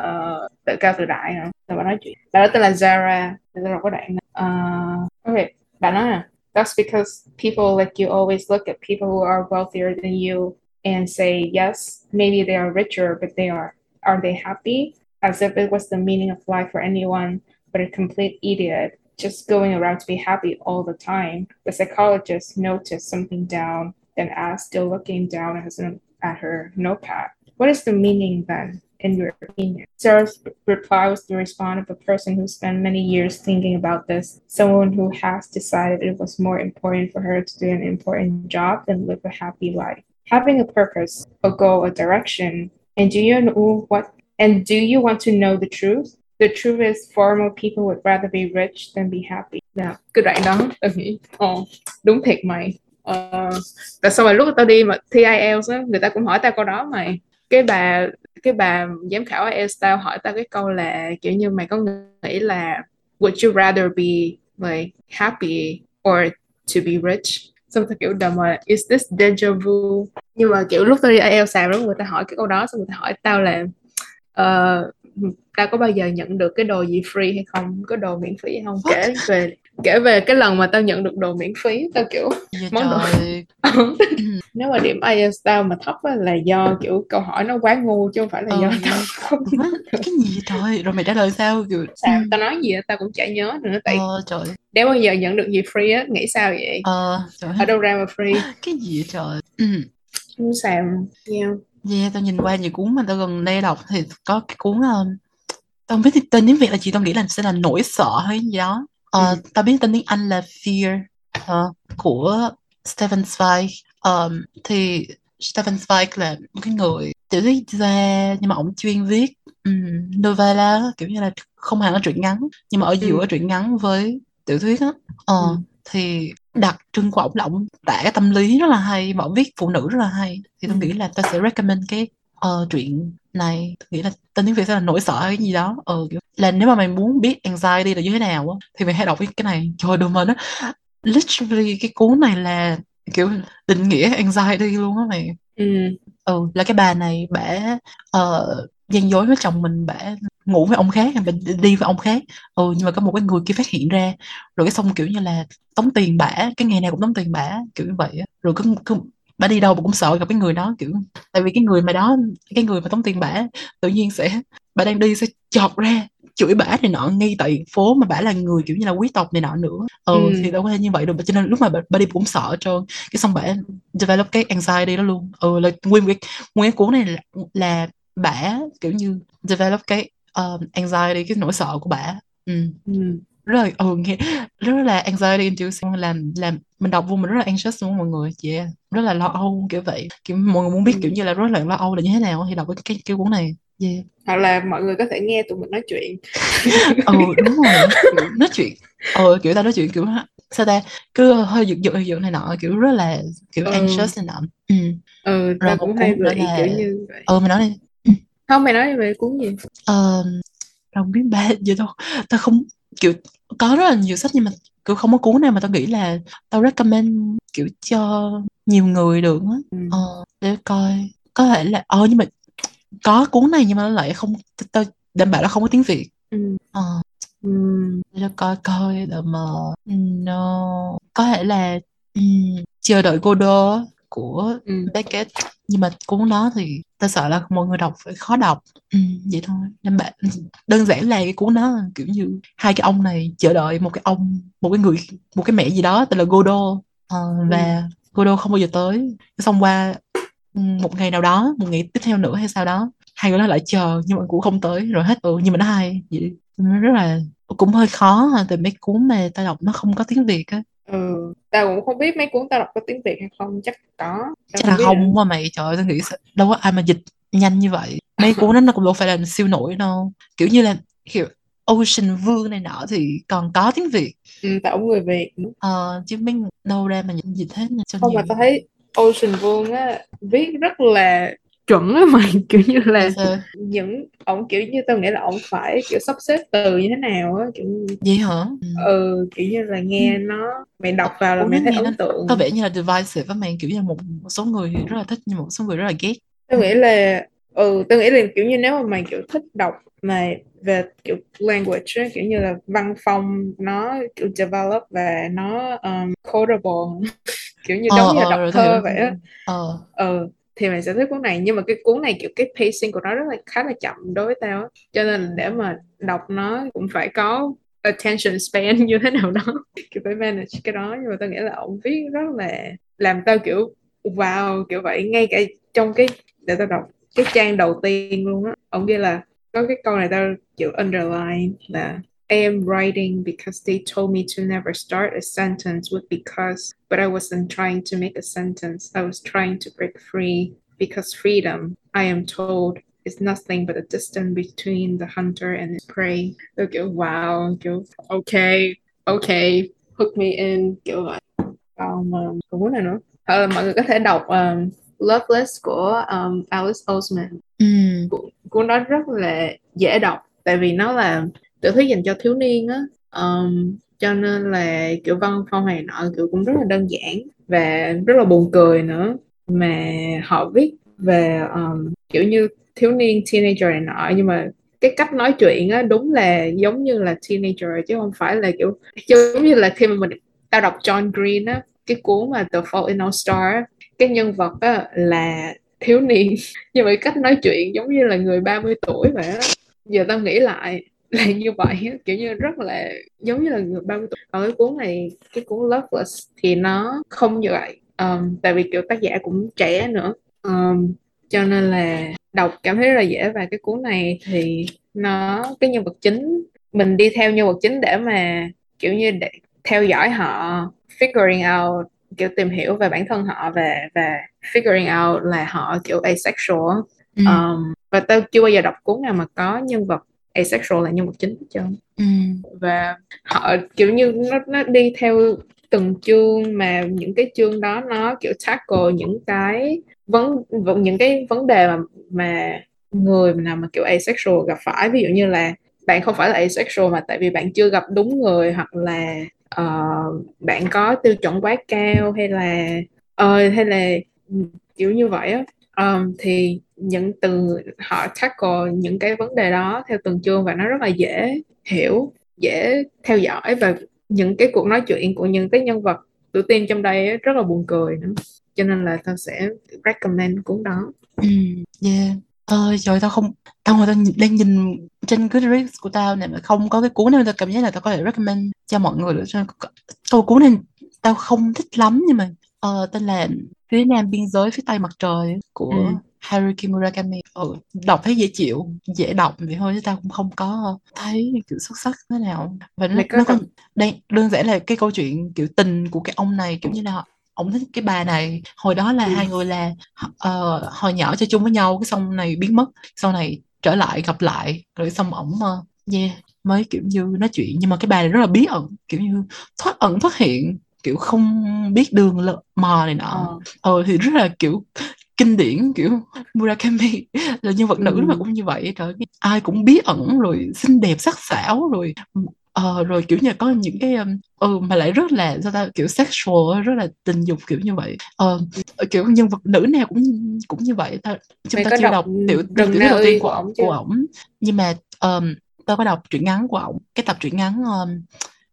uh, tự cao tự đại hả rồi bà nói chuyện bà đó tên là Zara Zara có đoạn uh, okay. bà nói là That's because people like you always look at people who are wealthier than you and say, yes, maybe they are richer, but they are are they happy? As if it was the meaning of life for anyone but a complete idiot just going around to be happy all the time. The psychologist noticed something down, then asked, still looking down at her notepad, What is the meaning then, in your opinion? Sarah's reply was the response of a person who spent many years thinking about this, someone who has decided it was more important for her to do an important job than live a happy life. Having a purpose, a goal, a direction, and do you know what and do you want to know the truth? The truth is of people would rather be rich than be happy. Dạ, cái đoạn đó tao nghĩ, ồ, đúng thiệt mày. Ờ, tại sao mà lúc tao đi mà thi IELTS á, người ta cũng hỏi tao câu đó mày. Cái bà cái bà giám khảo IELTS tao hỏi tao cái câu là kiểu như mày có nghĩ là would you rather be like happy or to be rich? Xong tao kiểu đầm mà is this deja vu? Nhưng mà kiểu lúc tao đi IELTS xàm đó người ta hỏi cái câu đó xong người ta hỏi tao là uh, ta có bao giờ nhận được cái đồ gì free hay không có đồ miễn phí hay không What? kể về kể về cái lần mà tao nhận được đồ miễn phí tao kiểu Vậy món trời. đồ nếu mà điểm IELTS tao mà thấp á, là do kiểu câu hỏi nó quá ngu chứ không phải là Ừ. do tao không cái gì trời rồi mày trả lời sao kiểu sao tao nói gì á, tao cũng chả nhớ nữa tại ờ trời nếu bao giờ nhận được gì free á nghĩ sao vậy ờ trời ở đâu ra mà free cái gì trời ừ. không sao yeah. Yeah, tao nhìn qua nhiều cuốn mà tao gần đây đọc thì có cái cuốn um, tao không biết thì tên tiếng Việt là gì tao nghĩ là sẽ là nỗi sợ hay gì đó Ờ, Ừ. tao biết tên tiếng Anh là Fear ờ, của Stephen Zweig Ờm, thì Stephen Zweig là một cái người tiểu thuyết gia nhưng mà ông chuyên viết um, novella kiểu như là không hẳn là truyện ngắn nhưng mà ở giữa Ừ. truyện ngắn với tiểu thuyết á Ờ, Ừ. thì đặc trưng của ổng là ổng tả tâm lý rất là hay mà ổng viết phụ nữ rất là hay. Thì tôi Ừ. nghĩ là tôi sẽ recommend cái ờ, truyện này. Tôi nghĩ là tên tiếng Việt sẽ là nỗi sợ hay cái gì đó. Ờ, kiểu, là nếu mà mày muốn biết anxiety là như thế nào á thì mày hãy đọc cái này. Trời ơi mà nó literally cái cuốn này là kiểu định nghĩa anxiety luôn á mày. Ừ. ừ là cái bà này bả uh, gian dối với chồng mình bả ngủ với ông khác bà đi với ông khác. Ừ nhưng mà có một cái người kia phát hiện ra rồi cái xong kiểu như là tống tiền bả cái ngày nào cũng tống tiền bả kiểu như vậy rồi cứ, cứ bả đi đâu bà cũng sợ gặp cái người đó kiểu tại vì cái người mà đó cái người mà tống tiền bả tự nhiên sẽ bả đang đi sẽ chọt ra chửi bả này nọ ngay tại phố mà bả là người kiểu như là quý tộc này nọ nữa. Ừ, Ừ. thì đâu có thể như vậy được cho nên lúc mà bà, bà đi cũng sợ trơn. Cái xong bả develop cái anxiety đó luôn. Ừ là nguyên cái nguyên cái cuốn này là, là bả kiểu như develop cái um, anxiety cái nỗi sợ của bả ừ. Ừ. rất là ừ, nghe, rất là anxiety inducing làm làm mình đọc vô mình rất là anxious luôn mọi người yeah. rất là lo âu kiểu vậy kiểu mọi người muốn biết Ừ. kiểu như là rất là lo âu là như thế nào thì đọc cái cái, cái cuốn này yeah. hoặc là mọi người có thể nghe tụi mình nói chuyện ừ đúng rồi kiểu nói chuyện ừ kiểu ta nói chuyện kiểu sao ta cứ hơi giật giật giật này nọ kiểu rất là kiểu Ừ. anxious này nọ ừ. ừ rồi tao một cũng hay bị là kiểu như vậy ừ mày nói đi không mày nói về cuốn gì? Ờ, tao không biết ba vậy đâu tao không kiểu có rất là nhiều sách nhưng mà kiểu không có cuốn nào mà tao nghĩ là tao recommend kiểu cho nhiều người được á. Ừ. ờ, để coi. Có thể là ờ nhưng mà có cuốn này nhưng mà nó lại không tao đảm bảo là không có tiếng Việt. Ừ. ờ. Ừ. để tao coi coi để mà no. Có thể là ừm, chờ đợi Godot á, của Ừ. Beckett. Nhưng mà cuốn đó thì tao sợ là mọi người đọc phải khó đọc. Ừ, vậy thôi. Nên bạn đơn giản là cái cuốn đó kiểu như hai cái ông này chờ đợi một cái ông một cái người một cái mẹ gì đó tên là Godot. Ờ, và Godot không bao giờ tới. Xong qua ừ, một ngày nào đó một ngày tiếp theo nữa hay sao đó hai người đó lại chờ nhưng mà cũng không tới rồi hết. Ừ nhưng mà nó hay. Vậy nó rất là cũng hơi khó ha, tại mấy cuốn mà tao đọc nó không có tiếng Việt á. Ừ tao cũng không biết mấy cuốn tao đọc có tiếng Việt hay không chắc có. Tao chắc là không nữa. mà mày trời ơi tao nghĩ đâu có ai mà dịch nhanh như vậy. Mấy cuốn đó nó cũng đâu phải là siêu nổi đâu. Kiểu như là kiểu Ocean Vương này nọ thì còn có tiếng Việt. Ừ, tao cũng người Việt ờ, chứ mấy đâu ra mà dịch hết cho không mà nhiều tao thấy Ocean Vuong á viết rất là chuẩn á mày kiểu như là Sao? những ổng kiểu như tao nghĩ là ổng phải kiểu sắp xếp từ như thế nào á kiểu như- vậy hả? Ừ. ừ kiểu như là nghe nó mày đọc vào là Cuốn mày thấy ấn tượng. có vẻ như là divisive với mày kiểu như một, một số người thì rất là thích nhưng một số người rất là ghét. Tao nghĩ là ừ tao nghĩ là kiểu như nếu mà mày kiểu thích đọc mà về kiểu language á, kiểu như là văn phong nó kiểu develop và nó um, quotable kiểu như ờ giống như là ờ đọc thơ vậy á. Ờ. Ừ thì mày sẽ thích cuốn này. Nhưng mà cái cuốn này, kiểu, cái pacing của nó rất là, khá là chậm đối với tao cho nên để mà đọc nó cũng phải có attention span như thế nào đó. Kiểu phải manage cái đó. Nhưng mà tao nghĩ là ông viết rất là làm tao, kiểu, wow, kiểu vậy. Ngay cả trong cái, để tao đọc cái trang đầu tiên luôn á. Ông ghi là có cái câu này tao, kiểu, underline là I am writing because they told me to never start a sentence with because, but I wasn't trying to make a sentence. I was trying to break free because freedom, I am told, is nothing but a distance between the hunter and his prey. Okay, wow, okay, okay, hook me in, kiểu vậy. Um, còn cuốn này nữa. Hoặc là mọi người có thể đọc um, Loveless của um, Alice Oseman ừ. cuốn đó rất là dễ đọc tại vì nó là tiểu thuyết dành cho thiếu niên á. Um, cho nên là kiểu văn phong này nọ kiểu cũng rất là đơn giản và rất là buồn cười nữa. Mà họ viết về um, kiểu như thiếu niên teenager này nọ nhưng mà cái cách nói chuyện á đúng là giống như là teenager chứ không phải là kiểu giống như là khi mà mình tao đọc John Green á cái cuốn mà The Fault in Our Star á, cái nhân vật á là thiếu niên. Nhưng mà cách nói chuyện giống như là người 30 tuổi vậy á. Giờ tao nghĩ lại là như vậy kiểu như rất là giống như là người 30 tuổi còn cái cuốn này cái cuốn Loveless thì nó không như vậy um, tại vì kiểu tác giả cũng trẻ nữa um, cho nên là đọc cảm thấy rất là dễ và cái cuốn này thì nó cái nhân vật chính mình đi theo nhân vật chính để mà kiểu như để theo dõi họ figuring out kiểu tìm hiểu về bản thân họ và và figuring out là họ kiểu asexual. Ừ. um, và tao chưa bao giờ đọc cuốn nào mà có nhân vật asexual là nhân vật chính trơn. Ừ. và họ kiểu như nó nó đi theo từng chương mà những cái chương đó nó kiểu tackle những cái vấn vấn- những cái vấn đề mà mà người nào mà kiểu asexual gặp phải. Ví dụ như là bạn không phải là asexual mà tại vì bạn chưa gặp đúng người hoặc là ờ, bạn có tiêu chuẩn quá cao hay là ờ, hay là kiểu như vậy á um, thì những từ họ tackle những cái vấn đề đó theo từng chương và nó rất là dễ hiểu dễ theo dõi và những cái cuộc nói chuyện của những cái nhân vật tự tin trong đây rất là buồn cười nữa cho nên là tao sẽ recommend cuốn đó Ừ. Yeah. Ơi trời tao không tao ngồi tao đang nhìn trên Goodreads của tao này mà không có cái cuốn nào tao cảm giác là tao có thể recommend cho mọi người được cho câu cuốn này tao không thích lắm nhưng mà uh, tên là phía nam biên giới phía tây mặt trời của Ừ. Haruki Murakami ừ, đọc thấy dễ chịu dễ đọc vậy thôi chứ tao cũng không có thấy kiểu xuất sắc thế nào. Và nó nó đọc- đây đơn giản là cái câu chuyện kiểu tình của cái ông này kiểu như là ông thích cái bà này. Hồi đó là Ừ. hai người là ờ, hồi nhỏ chơi chung với nhau cái xong này biến mất sau này trở lại gặp lại rồi xong ổng ờ, yeah mới kiểu như nói chuyện. Nhưng mà cái bà này rất là bí ẩn kiểu như thoát ẩn thoát hiện kiểu không biết đường lợ mò này nọ. Ờ. ờ thì rất là kiểu kinh điển kiểu Murakami là nhân vật nữ Ừ. mà cũng như vậy. Trời ai cũng bí ẩn rồi xinh đẹp sắc sảo rồi ờ, rồi kiểu như có những cái um, ừ mà lại rất là sao ta kiểu sexual rất là tình dục kiểu như vậy. Ờ, kiểu nhân vật nữ nào cũng cũng như vậy ta. Chúng Mày ta chưa đọc đọc tiểu tiểu đầu tiên của ổng của ổng. Nhưng mà um, tao có đọc truyện ngắn của ổng cái tập truyện ngắn um,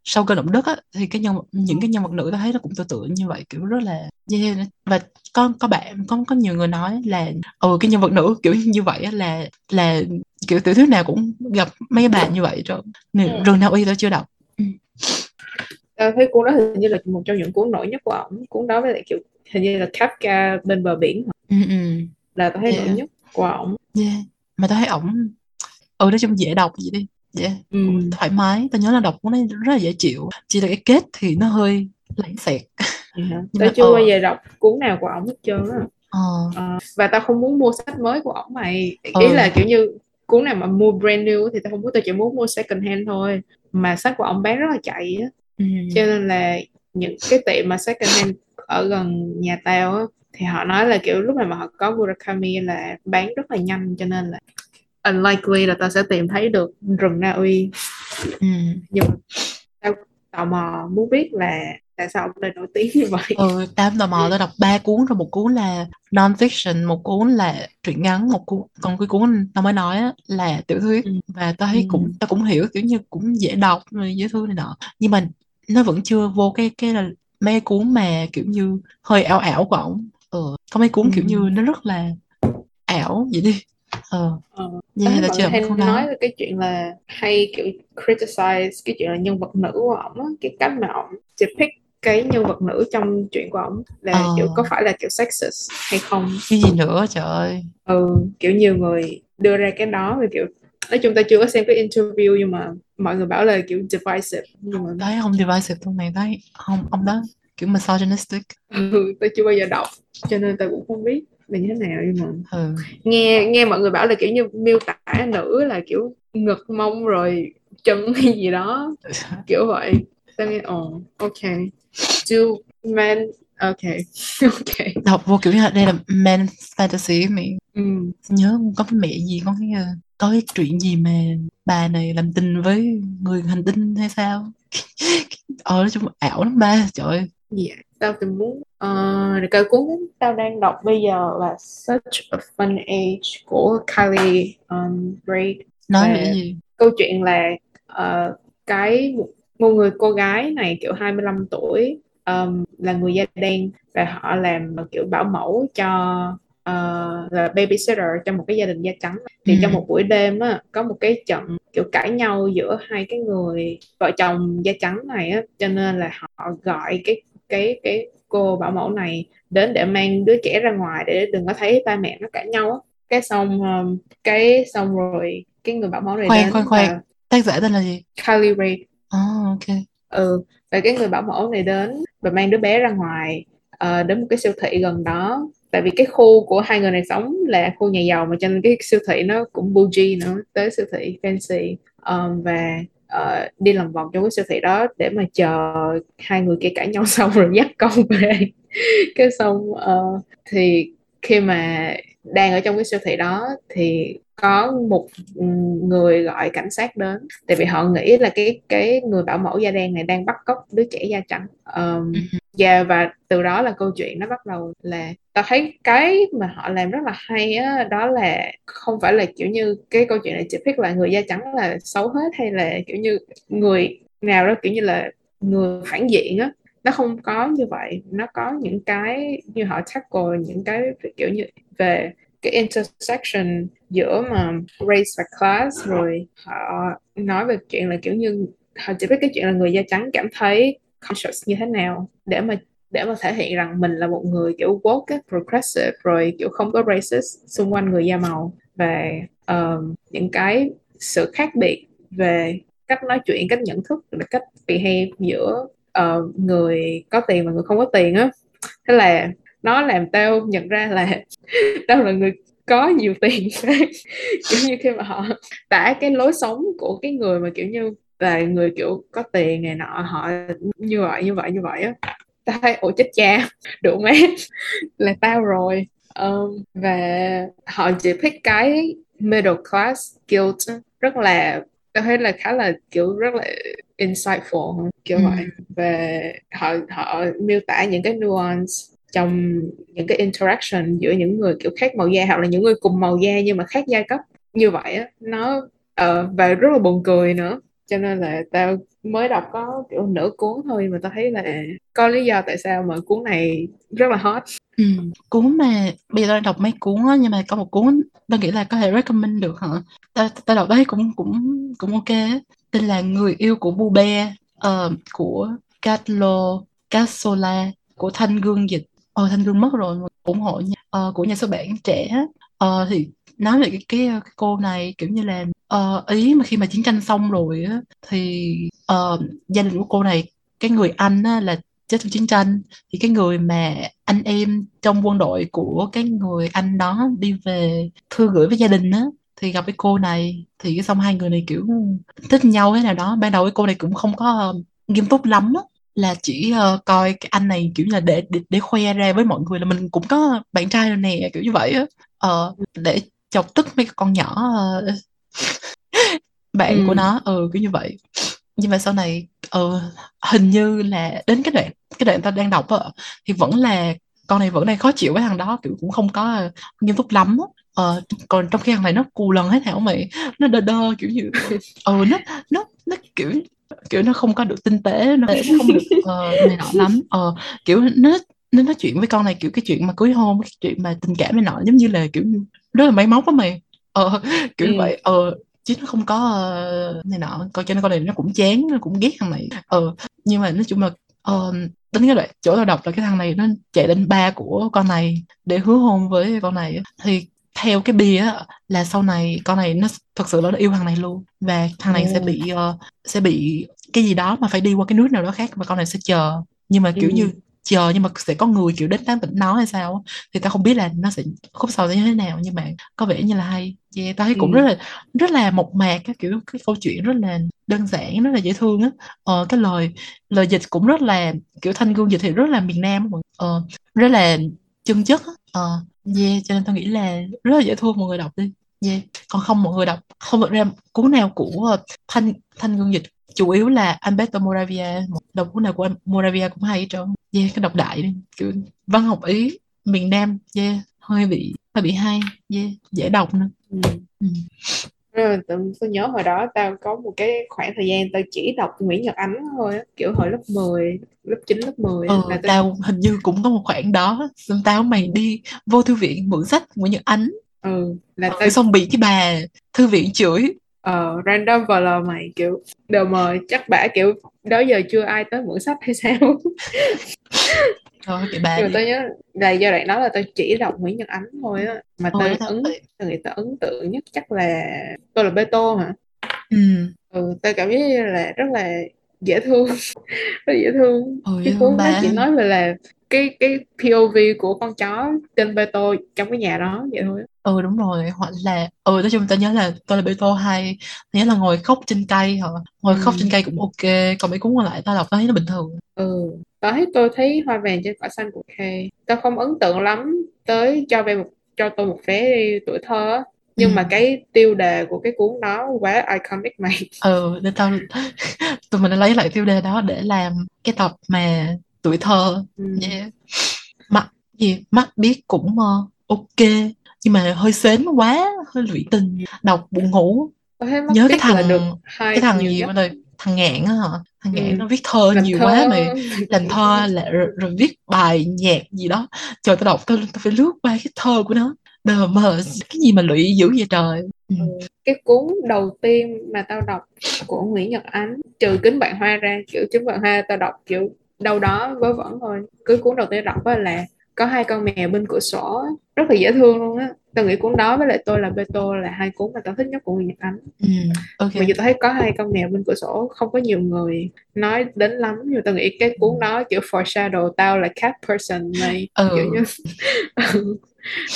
sau cơn động đất á thì cái nhân vật, những cái nhân vật nữ tao thấy nó cũng tương tự như vậy kiểu rất là yeah. và có có bạn có có nhiều người nói là ừ cái nhân vật nữ kiểu như vậy á là là kiểu tiểu thuyết nào cũng gặp mấy bà như vậy rồi Ừ. rừng Na Uy tao chưa đọc Tao thấy cuốn đó hình như là một trong những cuốn nổi nhất của ổng cuốn đó với lại kiểu hình như là Kafka bên bờ biển ừ, ừ. là tao thấy Yeah. nổi nhất của ổng Yeah. Mà tao thấy ổng ừ nói chung dễ đọc vậy đi yeah. ừ. cũng thoải mái tao nhớ là đọc cuốn này rất là dễ chịu chỉ là cái kết thì nó hơi lãng xẹt? Nhưng tao chưa ờ. bao giờ đọc cuốn nào của ổng hết trơn á ờ, Ờ, và tao không muốn mua sách mới của ổng mày ý Ừ. là kiểu như cuốn nào mà mua brand new thì tao không muốn tao chỉ muốn mua second hand thôi mà sách của ổng bán rất là chạy á ừ, cho nên là những cái tiệm mà second hand ở gần nhà tao á thì họ nói là kiểu lúc nào mà họ có Murakami là bán rất là nhanh cho nên là unlikely là tao sẽ tìm thấy được rừng Na Uy ừ. nhưng mà tao tò mò muốn biết là tại sao ông lại nổi tiếng như vậy ừ tao tò mò tao đọc ba cuốn rồi một cuốn là non-fiction một cuốn là truyện ngắn một cuốn còn cái cuốn tao mới nói á, là tiểu thuyết Ừ. và tao thấy Ừ. cũng tao cũng hiểu kiểu như cũng dễ đọc rồi dễ thương này nọ nhưng mà nó vẫn chưa vô cái cái là mấy cuốn mà kiểu như hơi ảo ảo của ổng ừ. có mấy cuốn Ừ. kiểu như nó rất là ảo vậy đi ờ. Nhưng người hay cuốn đó nói. cái chuyện là hay kiểu criticize cái chuyện là nhân vật nữ của ổng á, cái cách mà ổng depict cái nhân vật nữ trong chuyện của ổng là Ờ. kiểu có phải là kiểu sexist hay không? Cái gì nữa trời ơi. Ừ, kiểu nhiều người đưa ra cái đó và kiểu nói chung ta chưa có xem cái interview nhưng mà mọi người bảo là kiểu divisive nhưng mà thấy không divisive luôn này thấy không ông đó kiểu misogynistic ừ, tôi chưa bao giờ đọc cho nên ta cũng không biết như thế nào nhưng mà ừ. nghe nghe mọi người bảo là kiểu như miêu tả nữ là kiểu ngực mông rồi chân hay gì đó. Kiểu vậy. Tao nghe ồ ok. Do men ok ok. Đọc vô kiểu như đây là men's fantasy mày ừ. nhớ có cái mẹ gì có cái ờ, có cái chuyện gì mà bà này làm tình với người hành tinh hay sao? Ờ nói chung ảo lắm ba trời ơi. Dạ tao thì muốn uh, cái cuốn tao đang đọc bây giờ là Such a Fun Age của Kylie um, Braid nói về gì? câu chuyện là ờ, cái một người cô gái này kiểu 25 tuổi um, là người da đen và họ làm kiểu bảo mẫu cho ờ, là babysitter cho một cái gia đình da trắng. Thì Ừ. trong một buổi đêm á, có một cái trận kiểu cãi nhau giữa hai cái người vợ chồng da trắng này á cho nên là họ gọi cái cái cái cô bảo mẫu này đến để mang đứa trẻ ra ngoài để đừng có thấy ba mẹ nó cãi nhau á. Cái xong um, cái xong rồi cái người bảo mẫu này Khoan, khoan, khoan. tác giả tên là gì? Kylie Rae ờ ok. Ừ và cái người bảo mẫu này đến và mang đứa bé ra ngoài ờ, đến một cái siêu thị gần đó. Tại vì cái khu của hai người này sống là khu nhà giàu mà cho nên cái siêu thị nó cũng bougie nữa tới siêu thị fancy. Ờm, và uh, đi lòng vòng trong cái siêu thị đó để mà chờ hai người kia cãi nhau xong rồi dắt con về. Cái xong uh, thì khi mà đang ở trong cái siêu thị đó thì có một người gọi cảnh sát đến. Tại vì họ nghĩ là cái cái người bảo mẫu da đen này đang bắt cóc đứa trẻ da trắng. Um, Dạ và từ đó là câu chuyện nó bắt đầu là tao thấy cái mà họ làm rất là hay á đó là không phải là kiểu như cái câu chuyện này chỉ biết là người da trắng là xấu hết hay là kiểu như người nào đó kiểu như là người phản diện á nó không có như vậy. Nó có những cái như họ tackle những cái kiểu như về cái intersection giữa mà race và class rồi họ nói về chuyện là kiểu như họ chỉ biết cái chuyện là người da trắng cảm thấy conscious như thế nào để mà để mà thể hiện rằng mình là một người kiểu woke, progressive rồi kiểu không có racist xung quanh người da màu. Và um, những cái sự khác biệt về cách nói chuyện, cách nhận thức, và cách behave giữa uh, người có tiền và người không có tiền á. Thế là nó làm tao nhận ra là tao là người có nhiều tiền. Kiểu như khi mà họ tả cái lối sống của cái người mà kiểu như là người kiểu có tiền này nọ họ như vậy như vậy như vậy á. Tao thấy ủa chết cha đủ mát là tao rồi. Um, và họ chỉ pick cái middle class guilt rất là tao thấy là khá là kiểu rất là insightful kiểu Ừ. vậy và họ họ miêu tả những cái nuance trong những cái interaction giữa những người kiểu khác màu da hoặc là những người cùng màu da nhưng mà khác giai cấp như vậy á nó ờ, và rất là buồn cười nữa cho nên là tao mới đọc có kiểu nửa cuốn thôi mà tao thấy là có lý do tại sao mà cuốn này rất là hot Ừ. Cuốn mà bây giờ tao đang đọc mấy cuốn á nhưng mà có một cuốn tao nghĩ là có thể recommend được hả? Tao tao đọc đấy cũng cũng cũng ok. Tên là Người yêu của Bube uh, ờ, của Carlo Casola của Thanh Gương dịch. Ờ Thanh Gương mất rồi ủng hộ nha. Uh, của nhà xuất bản trẻ. uh, thì nói về cái, cái cái cô này kiểu như là uh, ý mà khi mà chiến tranh xong rồi á thì uh, gia đình của cô này cái người anh á, là chết trong chiến tranh. Thì cái người mà anh em trong quân đội của cái người anh đó đi về thư gửi với gia đình á thì gặp cái cô này thì cái xong hai người này kiểu thích nhau thế nào đó. Ban đầu cái cô này cũng không có uh, nghiêm túc lắm á là chỉ uh, coi cái anh này kiểu như là để, để để khoe ra với mọi người là mình cũng có bạn trai rồi nè kiểu như vậy á. Uh, để chọc tức mấy con nhỏ uh, bạn ừ. của nó. Ừ kiểu như vậy. Nhưng mà sau này ừ, hình như là đến cái đoạn cái đoạn ta đang đọc á thì vẫn là con này vẫn đang khó chịu với thằng đó kiểu cũng không có nghiêm túc lắm ờ, còn trong khi thằng này nó cù lần hết hảo mày nó đơ đơ kiểu như ừ nó nó nó kiểu kiểu nó không có được tinh tế nó không được uh, này nọ lắm. Ờ, kiểu nó nó nói chuyện với con này kiểu cái chuyện mà cưới hôn cái chuyện mà tình cảm này nọ giống như là kiểu rất là máy móc á mày. Ờ, kiểu ừ. vậy. Ờ chứ nó không có uh, này nọ. Coi cho nên con này nó cũng chán nó cũng ghét thằng này. Ờ nhưng mà nói chung là uh, đến cái đoạn chỗ tao đọc là cái thằng này nó chạy đến ba của con này để hứa hôn với con này thì theo cái bia á là sau này con này nó thật sự là nó yêu thằng này luôn. Và thằng này ừ. sẽ bị uh, sẽ bị cái gì đó mà phải đi qua cái nước nào đó khác và con này sẽ chờ. Nhưng mà kiểu ừ. như chờ nhưng mà sẽ có người kiểu đến tán tỉnh nó hay sao thì tao không biết là nó sẽ khúc sau sẽ như thế nào nhưng mà có vẻ như là hay yeah, tao thấy cũng ừ. rất là rất là mộc mạc cái kiểu cái câu chuyện rất là đơn giản rất là dễ thương á ờ, cái lời lời dịch cũng rất là kiểu thanh gương dịch thì rất là miền nam ờ, rất là chân chất á ờ, yeah cho nên tao nghĩ là rất là dễ thương mọi người đọc đi yeah. còn không mọi người đọc không được ra cuốn nào của thanh thanh gương dịch chủ yếu là Alberto Moravia một đọc cuốn nào của Moravia cũng hay cho yeah, cái đọc đại đi kiểu văn học ý miền Nam yeah hơi bị hơi bị hay yeah dễ đọc nữa ừ. Ừ. Rồi, tôi nhớ hồi đó tao có một cái khoảng thời gian tao chỉ đọc Nguyễn Nhật Ánh thôi á kiểu hồi lớp 10 lớp 9 lớp 10 ừ, là tao... tao hình như cũng có một khoảng đó xong tao mày đi vô thư viện mượn sách Nguyễn Nhật Ánh ừ là tao xong bị cái bà thư viện chửi ờ random vào lờ mày kiểu đờ mời chắc bả kiểu đó giờ chưa ai tới mượn sách hay sao? Thôi cái bà tôi nhớ là do đoạn đó là tôi chỉ đọc Nguyễn Nhật Ánh thôi á mà tôi ấn tôi nghĩ tôi ấn tượng nhất chắc là tôi là Bê Tô hả? Ừ. ừ tôi cảm như là rất là dễ thương. Rất dễ thương. Ừ, cái cuốn đó chỉ nói về là cái cái POV của con chó tên Beto trong cái nhà đó. Vậy thôi ừ đúng rồi. Hoặc là ừ nói chung ta nhớ là tôi là Beto hay nhớ là ngồi khóc trên cây hoặc ngồi ừ. khóc trên cây cũng ok. Còn mấy cuốn còn lại tao đọc thấy nó bình thường. Ừ thấy tôi thấy hoa vàng trên cỏ xanh của Kay tao không ấn tượng lắm tới cho về một cho tôi một vé đi tuổi thơ nhưng ừ. mà cái tiêu đề của cái cuốn đó quá iconic mày. Ừ để tao tụi mình lấy lại tiêu đề đó để làm cái tập mà tuổi thơ. Ừ. yeah. mắt gì mắt biết cũng uh, ok. Nhưng mà hơi sến quá hơi lụy tình. Đọc buồn ngủ. Nhớ cái thằng được cái thằng gì mà rồi thằng ngạn á hả? Thằng ngạn ừ. nó viết thơ làm nhiều thơ. quá mà làm thơ là rồi, rồi viết bài nhạc gì đó. Trời tao đọc tao, tao phải lướt qua cái thơ của nó đờ mờ cái gì mà lụy dữ vậy trời ừ. cái cuốn đầu tiên mà tao đọc của Nguyễn Nhật Ánh trừ kính bạn hoa ra kiểu kính bạn hoa tao đọc kiểu đâu đó vớ vẩn thôi cái cuốn đầu tiên đọc là có hai con mèo bên cửa sổ rất là dễ thương luôn á tao nghĩ cuốn đó với lại tôi là Beto là hai cuốn mà tao thích nhất của Nguyễn Nhật Ánh ừ, okay. mà dù tao thấy có hai con mèo bên cửa sổ không có nhiều người nói đến lắm nhưng tao nghĩ cái cuốn đó kiểu foreshadow tao là cat person này ừ. kiểu như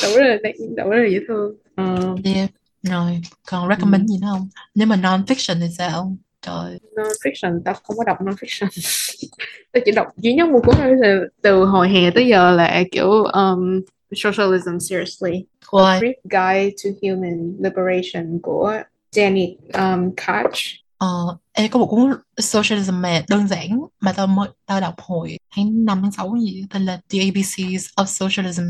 đủ rất là đủ rất là dễ thương uh. yeah. rồi còn recommend ừ. gì nữa không nếu mà non fiction thì sao trời non-fiction tao không có đọc non-fiction tao chỉ đọc duy nhất một cuốn từ, từ hồi hè tới giờ là kiểu um, Socialism Seriously Why? A Brief Guide to Human Liberation của Janet um, Koch Ờ, ê, có một cuốn socialism mà đơn giản mà tao mới tao đọc hồi tháng 5 tháng 6 gì tên là The ABCs of Socialism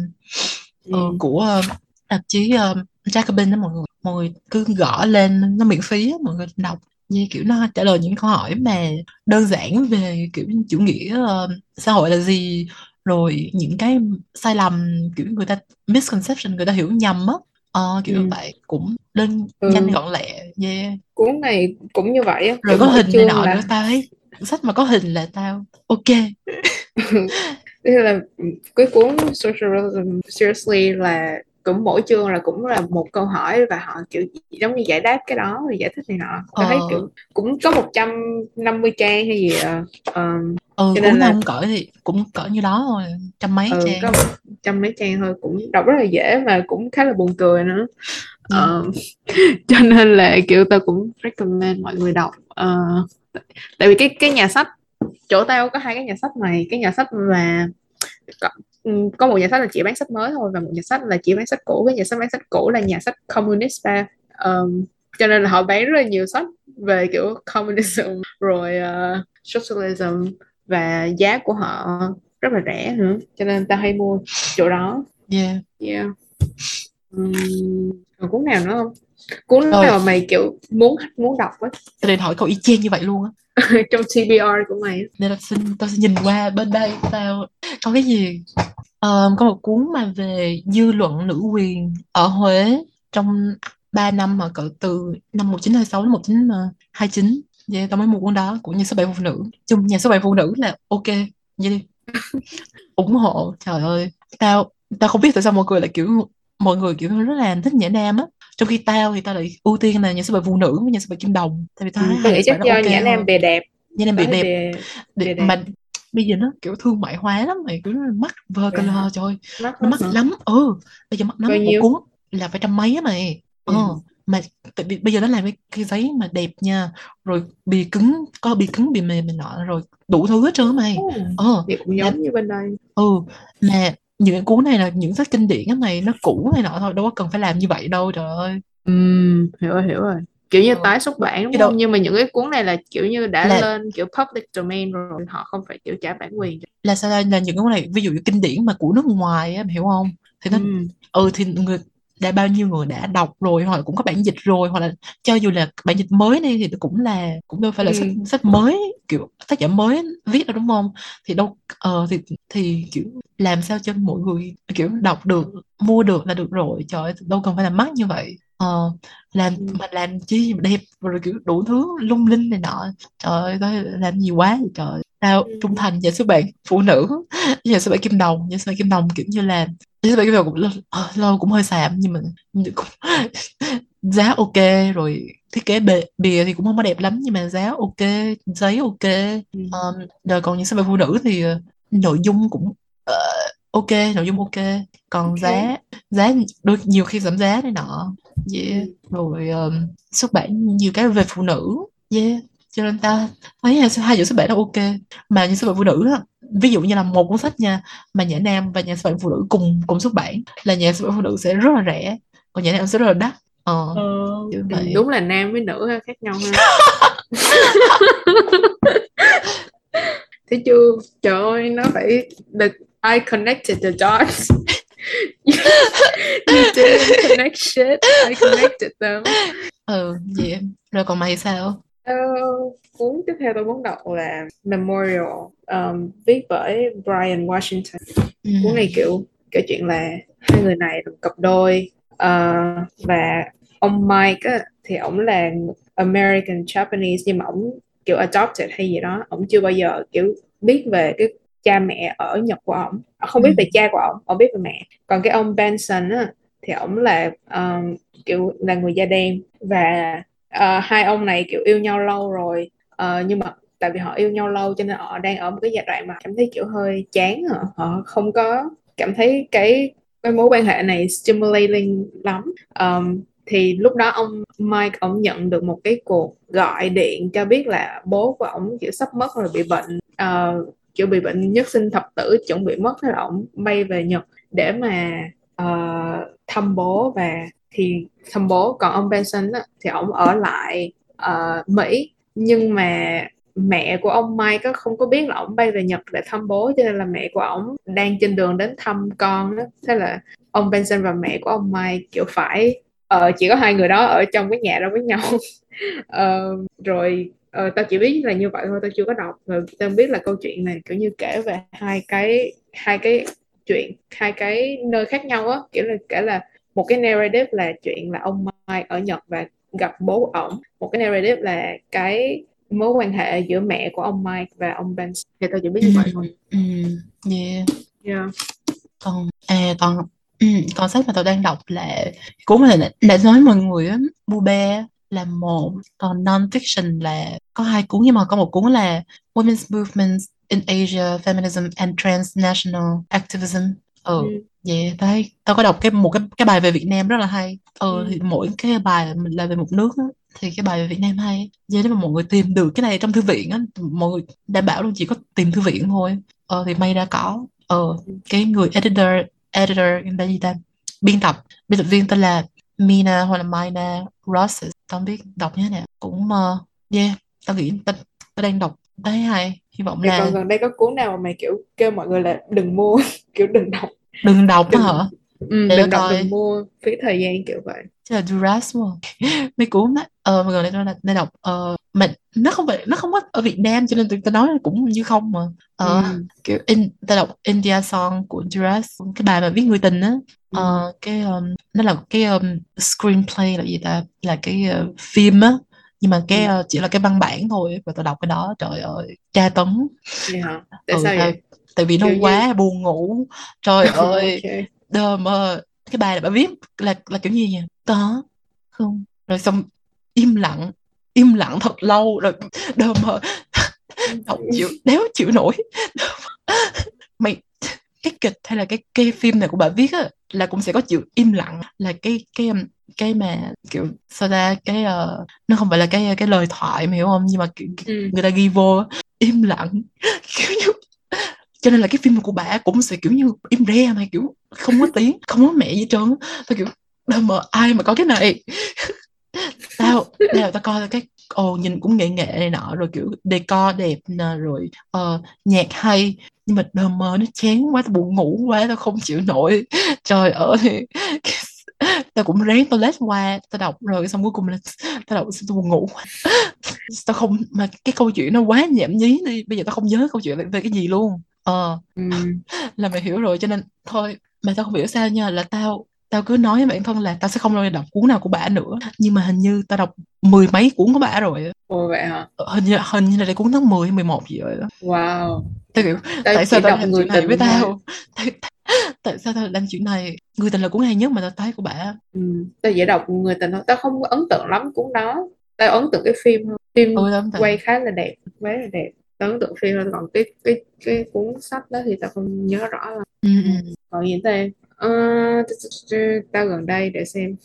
ừ. uh, của uh, tạp chí uh, Jacobin đó mọi người mọi người cứ gõ lên nó miễn phí mọi người đọc như kiểu nó trả lời những câu hỏi mà đơn giản về kiểu chủ nghĩa uh, xã hội là gì rồi những cái sai lầm kiểu người ta misconception người ta hiểu nhầm á ờ, kiểu ừ. vậy cũng đơn ừ. nhanh gọn lẹ yeah. cuốn này cũng như vậy rồi có hình này nọ là... nữa tao thấy sách mà có hình là tao ok Thế là cái cuốn Socialism Seriously là cũng mỗi chương là cũng là một câu hỏi và họ kiểu giống như giải đáp cái đó rồi giải thích này nọ tôi ờ. thấy kiểu cũng có 150 trang hay gì uh, ừ cho nên nào là không cỡ thì cũng cỡ như đó thôi trăm mấy ừ trang có trăm mấy trang thôi cũng đọc rất là dễ và cũng khá là buồn cười nữa ừ. Ờ, cho nên là kiểu tao cũng recommend mọi người đọc Ờ, tại vì cái cái nhà sách chỗ tao có hai cái nhà sách này. Cái nhà sách mà có, ừ, có một nhà sách là chỉ bán sách mới thôi và một nhà sách là chỉ bán sách cũ. Cái nhà sách bán sách cũ là nhà sách communist ba. Ờm, cho nên là họ bán rất là nhiều sách về kiểu communism rồi uh, socialism và giá của họ rất là rẻ nữa. Cho nên tao hay mua chỗ đó. Yeah. Yeah. Ừm, còn cuốn nào nữa không cuốn rồi nào mà mày kiểu muốn muốn đọc á. Tao định hỏi cậu y chang như vậy luôn á. Trong TBR của mày nên tao xin tao xin nhìn qua bên đây tao có cái gì? Ờ, có một cuốn mà về dư luận nữ quyền ở Huế trong 3 năm mà cỡ từ năm 1926 đến 1929 yeah, tao mới mua cuốn đó của nhà xuất bản phụ nữ. Chung nhà xuất bản phụ nữ là ok vậy đi. Ủng hộ trời ơi. Tao tao không biết tại sao mọi người lại kiểu mọi người kiểu rất là thích nhã nam á trong khi tao thì tao lại ưu tiên là nhà xuất bản phụ nữ với nhà xuất bản kim đồng tại vì tao ừ, thấy chắc do ok Nhã Nam bề đẹp. Nhã nam bị thấy đẹp. bề bề đẹp. mà bây giờ nó kiểu thương mại hóa lắm mày kiểu nó mắc vơ color trời ơi, mắc nó mắc lắm ừ bây giờ mắc lắm một cuốn là phải trăm mấy á mày. Ờ ừ. mà tại vì bây giờ nó làm cái, cái giấy mà đẹp nha rồi bìa cứng có bìa cứng bìa mềm này nọ rồi đủ thứ hết trơn mày. Ồ, ờ cũng giống như bên đây. ừ mà những cái cuốn này là những sách kinh điển á mày nó cũ này nọ thôi đâu có cần phải làm như vậy đâu trời ơi. Ừm, hiểu rồi hiểu rồi. Kiểu như ờ. tái xuất bản đúng không? Đâu nhưng mà những cái cuốn này là kiểu như đã là lên kiểu public domain rồi họ không phải kiểu trả bản quyền. Là sao đây là những cái này ví dụ như kinh điển mà của nước ngoài á hiểu không? Thì nó Ừm, ừ thì người đã bao nhiêu người đã đọc rồi hoặc là cũng có bản dịch rồi hoặc là cho dù là bản dịch mới đi thì cũng là cũng đâu phải là sách ừm, sách mới kiểu tác giả mới viết đâu đúng không? Thì đâu ờ thì thì kiểu làm sao cho mọi người kiểu đọc được mua được là được rồi. Trời ơi, đâu cần phải làm mắc như vậy ờ làm ừm, mà làm chi mà đẹp rồi kiểu đủ thứ lung linh này nọ. Trời ơi làm gì quá vậy trời. Tao trung ừm. thành nhà xuất bản phụ nữ nhà xuất bản kim đồng nhà xuất bản kim đồng kiểu như là xuất bản kim đồng cũng lâu, ờ, lâu cũng hơi xàm nhưng mà cũng giá ok rồi thiết kế bề, bìa thì cũng không có đẹp lắm nhưng mà giá ok giấy ok. Um, rồi còn những sản phẩm phụ nữ thì ờ, nội dung cũng ờ, ok nội dung ok. Còn ok. giá giá đôi nhiều khi giảm giá này nọ. Yeah. Ừm, rồi um, xuất bản nhiều cái về phụ nữ. Yeah. Cho nên ta thấy hai, hai chữ xuất bản là ok. Mà như xuất bản phụ nữ á ví dụ như là một cuốn sách nha mà nhà nam và nhà xuất bản phụ nữ cùng cùng xuất bản là nhà xuất bản phụ nữ sẽ rất là rẻ còn nhà nam sẽ rất là đắt. Ờ ờ, vậy. đúng là nam với nữ khác nhau ha. Thấy chưa? Trời ơi nó phải the I connected the dots. You didn't connect shit. I connected them. Ừ vậy rồi còn mày sao? Ờ, cuốn tiếp theo tôi muốn đọc là Memorial um, viết bởi Brian Washington. Ừ. cuốn này kiểu kể chuyện là hai người này là cặp đôi Ờ, và ông Mike á, thì ổng là American Japanese nhưng mà ổng kiểu adopted hay gì đó ổng chưa bao giờ kiểu biết về cái cha mẹ ở Nhật của ổng. Không Ừ. biết về cha của ổng ổng biết về mẹ. Còn cái ông Benson á, thì ổng là um, kiểu là người da đen. Và ờ, hai ông này kiểu yêu nhau lâu rồi Ờ, nhưng mà tại vì họ yêu nhau lâu cho nên họ đang ở một cái giai đoạn mà cảm thấy kiểu hơi chán họ, họ không có cảm thấy cái cái mối quan hệ này stimulating lắm. Ờm, thì lúc đó ông Mike ông nhận được một cái cuộc gọi điện cho biết là bố của ông kiểu sắp mất rồi bị bệnh. Ờ, kiểu bị bệnh nhất sinh thập tử chuẩn bị mất thế là ông bay về Nhật để mà uh, thăm bố. Và thì thăm bố còn ông Benson á, thì ông ở lại uh, Mỹ. Nhưng mà mẹ của ông Mike á, không có biết là ông bay về Nhật để thăm bố cho nên là mẹ của ông đang trên đường đến thăm con á. thế là ông Benson và mẹ của ông Mike kiểu phải uh, chỉ có hai người đó ở trong cái nhà đó với nhau. Uh, rồi ờ, tao chỉ biết là như vậy thôi tao chưa có đọc rồi tao biết là câu chuyện này kiểu như kể về hai cái hai cái chuyện hai cái nơi khác nhau á kiểu là kể là một cái narrative là chuyện là ông Mike ở Nhật và gặp bố ổng một cái narrative là cái mối quan hệ giữa mẹ của ông Mike và ông Benson thì tao chỉ biết ừ. như vậy thôi ừ. yeah yeah. còn à còn ừ, còn sách mà tao đang đọc là cuốn này đã, đã nói mọi người á Bube là một còn non fiction là có hai cuốn nhưng mà có một cuốn là Women's Movements in Asia Feminism and Transnational Activism. Ừ ừ. vậy đấy tao có đọc cái một cái cái bài về Việt Nam rất là hay. Ừ Ừ. thì mỗi cái bài là về một nước thì cái bài về Việt Nam hay. Vậy nếu mà mọi người tìm được cái này trong thư viện á mọi người đảm bảo luôn chỉ có tìm thư viện thôi. Ờ thì may ra có. Ờ cái người editor editor là gì ta? Biên tập. Biên tập viên tên là Mina hoặc là Mina Rosses tao không biết đọc như thế nào. Cũng uh, yeah tao nghĩ tao, tao đang đọc thấy hay. Hy vọng Vậy là còn gần đây có cuốn nào mà mày kiểu kêu mọi người là đừng mua kiểu đừng đọc. Đừng đọc đừng hả ừ, để đừng đọc coi đừng mua phí thời gian kiểu vậy. Chứ là Duras đúng không? Mấy cuốn đó. Ờ mà gần đây tôi là đang đọc ờ mà nó không phải nó không có ở Việt Nam cho nên tôi, tôi nói cũng như không mà. Ờ ừ. kiểu in ta đọc India Song của Duras. Cái bài mà viết người tình á. Ừ. ờ cái um, nó là cái um, screenplay là gì ta? Là cái uh, phim á. Nhưng mà cái Ừ. chỉ là cái văn bản thôi và tôi đọc cái đó trời ơi tra tấn. Hả? Tại ừ sao vậy? tại vì nó kiểu như quá buồn ngủ. Trời ơi. ok đờ mờ. Cái bài là bà viết là là kiểu như vậy có không? Rồi xong im lặng. Im lặng thật lâu. Rồi đờ mờ. Đọc chịu. đéo chịu nổi. Mày cái kịch hay là cái cái phim này của bà viết á là cũng sẽ có chịu im lặng. Là cái cái cái mà kiểu sao ta? Cái uh, nó không phải là cái cái lời thoại mày hiểu không? Nhưng mà kiểu, ừ. người ta ghi vô im lặng. Kiểu như cho nên là cái phim của bà cũng sẽ kiểu như im re mà kiểu không có tiếng không có mẹ gì trơn tao kiểu đâu mà ai mà có cái này? Tao tao tao coi cái ồ nhìn cũng nghệ nghệ này nọ rồi kiểu decor đẹp nè rồi uh, nhạc hay. Nhưng mà đờ mơ nó chán quá tao buồn ngủ quá tao không chịu nổi. Trời ơi. Tao cũng ráng toilet lết qua tao đọc rồi xong cuối cùng là tao đọc xong tao buồn ngủ tao không mà cái câu chuyện nó quá nhảm nhí đi bây giờ tao không nhớ câu chuyện về cái gì luôn ờ. Ừ. là mày hiểu rồi cho nên thôi mà tao không hiểu sao nha là tao tao cứ nói với bản thân là tao sẽ không bao giờ đọc cuốn nào của bả nữa. Nhưng mà hình như tao đọc mười mấy cuốn của bả rồi. Ồ vậy hả? Ờ, hình như hình như là đây cuốn thứ 10 hay 11 gì rồi đó. Wow. Tao kiểu tao tại sao tao đọc làm người chuyện này với thôi. tao? Tại, tại sao tao làm chuyện này? Người tình là cuốn hay nhất mà tao thấy của bả. Ừ. tao chỉ đọc người tình thôi. Tao không có ấn tượng lắm cuốn đó. Tao ấn tượng cái phim hơn phim ừ quay khá là đẹp quá là đẹp ấn tượng phim hơn còn cái cái cái cuốn sách đó thì tao không nhớ rõ lắm. Ừ, ừ. Còn gì thế Ờ, tao gần đây để xem.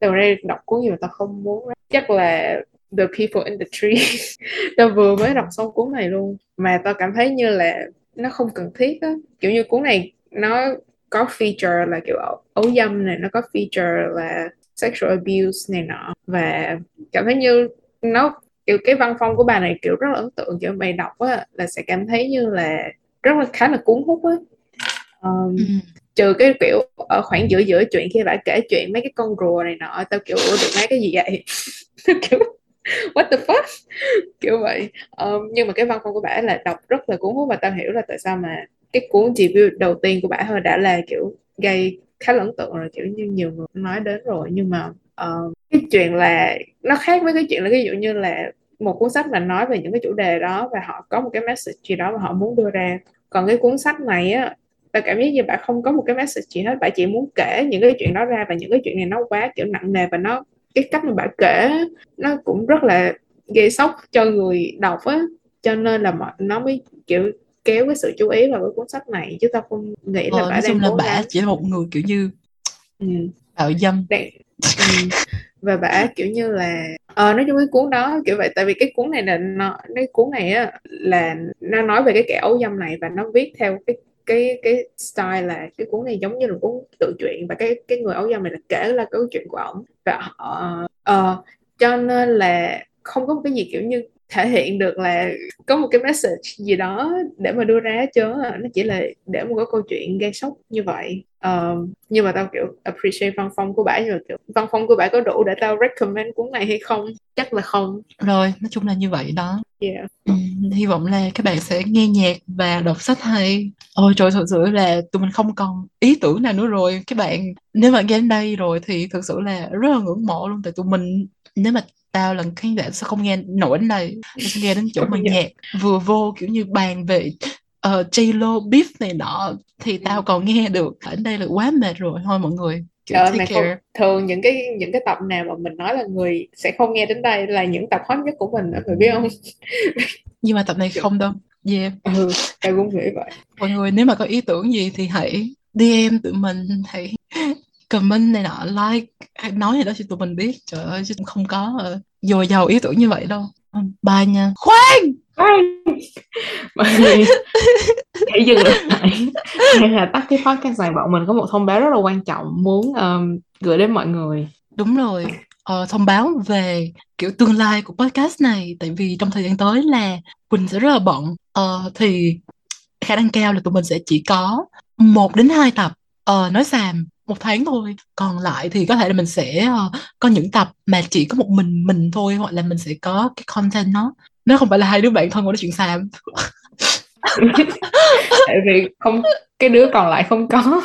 Tao gần đây đọc cuốn gì mà tao không muốn chắc là The People in the Tree. Tao vừa mới đọc xong cuốn này luôn. Mà tao cảm thấy như là nó không cần thiết á. Kiểu như cuốn này nó có feature là kiểu ấu dâm này nó có feature là sexual abuse này nọ. Và cảm thấy như nó kiểu cái văn phong của bà này kiểu rất là ấn tượng kiểu mày đọc á là sẽ cảm thấy như là rất là khá là cuốn hút á. Um, Ừ. trừ cái kiểu ở khoảng giữa giữa chuyện khi bà kể chuyện mấy cái con rùa này nọ tao kiểu ủa được mấy cái gì vậy? Kiểu what the fuck? Kiểu vậy. Um, nhưng mà cái văn phong của bà là đọc rất là cuốn hút và tao hiểu là tại sao mà cái cuốn review đầu tiên của bà thôi đã là kiểu gây khá là ấn tượng rồi kiểu như nhiều người nói đến rồi. Nhưng mà uh, cái chuyện là nó khác với cái chuyện là ví dụ như là một cuốn sách mà nói về những cái chủ đề đó và họ có một cái message gì đó mà họ muốn đưa ra. Còn cái cuốn sách này á tao cảm giác như bạn không có một cái message gì hết bạn chỉ muốn kể những cái chuyện đó ra và những cái chuyện này nó quá kiểu nặng nề và nó cái cách mà bạn kể nó cũng rất là gây sốc cho người đọc á. Cho nên là mọi nó mới kiểu kéo cái sự chú ý vào cái cuốn sách này chứ tao không nghĩ là ờ, bà nói chung đang là gắng. chỉ là một người kiểu như ừ, bạo dâm. Đang, ừ. và bả kiểu như là ờ nói chung cái cuốn đó kiểu vậy tại vì cái cuốn này là nó cái cuốn này á là nó nói về cái kẻ ấu dâm này và nó viết theo cái cái cái style là cái cuốn này giống như là cuốn tự truyện và cái cái người ấu dâm này là kể là câu chuyện của ổng và họ uh, cho nên là không có một cái gì kiểu như thể hiện được là có một cái message gì đó để mà đưa ra trơn á. nó chỉ là để một cái câu chuyện gây sốc như vậy. Ờ, nhưng mà tao kiểu appreciate văn phong của bả nhưng mà kiểu văn phong của bả có đủ để tao recommend cuốn này hay không? Chắc là không. Rồi nói chung là như vậy đó. Yeah. Ừ, hy vọng là các bạn sẽ nghe nhạc và đọc sách hay. Ôi trời thật sự là tụi mình không còn ý tưởng nào nữa rồi. Các bạn nếu mà nghe đến đây rồi thì thực sự là rất là ngưỡng mộ luôn. Tại tụi mình nếu mà tao là khán giả sẽ không nghe nổi đến đây nghe đến chỗ mà nhạc vừa vô kiểu như bàn về uh, J-Lo beef này nọ thì tao còn nghe được. Ở đây là quá mệt rồi. Thôi mọi người kiểu Trời mày không thường những cái những cái tập nào mà mình nói là người sẽ không nghe đến đây là những tập hot nhất của mình đó mày biết không? Nhưng mà tập này không đâu. Yeah. Ừ tao cũng nghĩ vậy. Mọi người nếu mà có ý tưởng gì thì hãy DM tụi mình hãy comment này nọ like nói gì đó cho tụi mình biết. Trời ơi chứ không có uh, dồi dào ý tưởng như vậy đâu. Ừ, bye nha. Khoan! Mọi người hãy dừng lại. Hay là tắt cái podcast này bọn mình có một thông báo rất là quan trọng muốn um, gửi đến mọi người. Đúng rồi. Ờ, thông báo về kiểu tương lai của podcast này tại vì trong thời gian tới là Quỳnh sẽ rất là bận. Ờ, thì khả năng cao là tụi mình sẽ chỉ có một đến hai tập. Ờ, nói xàm một tháng thôi. Còn lại thì có thể là mình sẽ uh, có những tập mà chỉ có một mình mình thôi hoặc là mình sẽ có cái content nó. Nó không phải là hai đứa bạn thân ngồi nói chuyện xàm tại vì không cái đứa còn lại không có.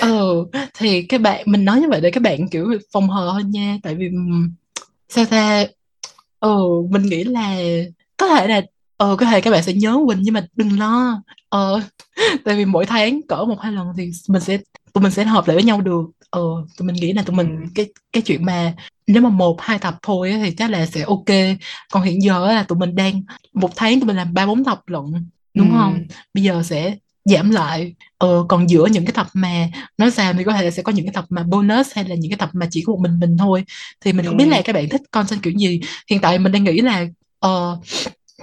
Ừ thì các bạn mình nói như vậy để các bạn kiểu phòng hờ hơn nha. Tại vì sao ta? Ừ mình nghĩ là có thể là ờ có thể các bạn sẽ nhớ Quỳnh nhưng mà đừng lo. Ờ tại vì mỗi tháng cỡ một hai lần thì mình sẽ tụi mình sẽ hợp lại với nhau được ờ tụi mình nghĩ là tụi mình Ừ. cái cái chuyện mà nếu mà một hai tập thôi thì chắc là sẽ ok còn hiện giờ là tụi mình đang một tháng tụi mình làm ba bốn tập lận đúng Ừ. không bây giờ sẽ giảm lại ờ còn giữa những cái tập mà nói sao thì có thể là sẽ có những cái tập mà bonus hay là những cái tập mà chỉ có một mình mình thôi thì mình không biết Ừ. là các bạn thích content kiểu gì hiện tại mình đang nghĩ là ờ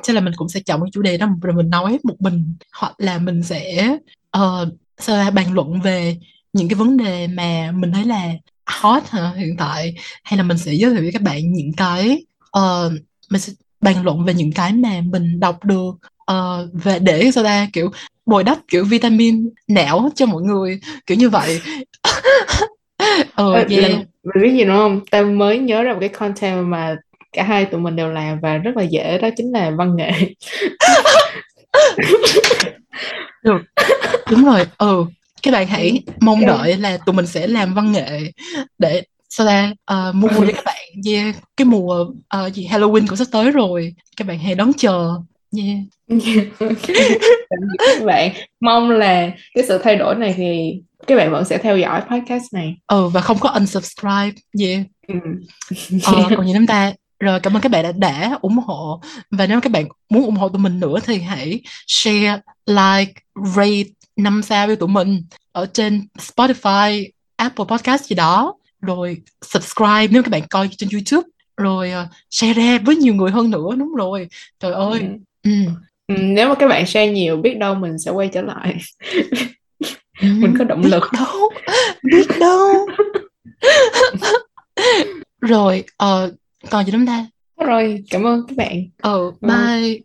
chắc là mình cũng sẽ chọn cái chủ đề đó rồi mình nói một mình hoặc là mình sẽ ờ sao ra bàn luận về những cái vấn đề mà mình thấy là hot hả, hiện tại? Hay là mình sẽ giới thiệu với các bạn những cái ờ, mình sẽ bàn luận về những cái mà mình đọc được ờ, về để sao ta? Kiểu bồi đắp kiểu vitamin não cho mọi người kiểu như vậy. Ờ Ơ, yeah làm- Mày biết gì nữa không? Tao mới nhớ ra một cái content mà cả hai tụi mình đều làm và rất là dễ đó chính là văn nghệ. được. Đúng rồi ừ các bạn hãy mong đợi là tụi mình sẽ làm văn nghệ để sao ta ờ, mua cho các bạn yeah. cái mùa ờ, gì Halloween cũng sắp tới rồi các bạn hãy đón chờ yeah. Biệt các bạn mong là cái sự thay đổi này thì các bạn vẫn sẽ theo dõi podcast này. ừ và không có unsubscribe yeah. Ừ. Ờ, còn gì nữa ta rồi cảm ơn các bạn đã, đã ủng hộ và nếu các bạn muốn ủng hộ tụi mình nữa thì hãy share like rate năm sao với tụi mình ở trên Spotify Apple Podcast gì đó rồi subscribe nếu các bạn coi trên YouTube rồi ờ, share ra với nhiều người hơn nữa đúng rồi trời ơi Ừ. ừ. Ừ, Nếu mà các bạn share nhiều biết đâu mình sẽ quay trở lại. Ừ. Mình có động biết lực. đâu biết đâu rồi ờ, còn gì nữa không ta Rồi, cảm ơn các bạn. ừ Ừ. bye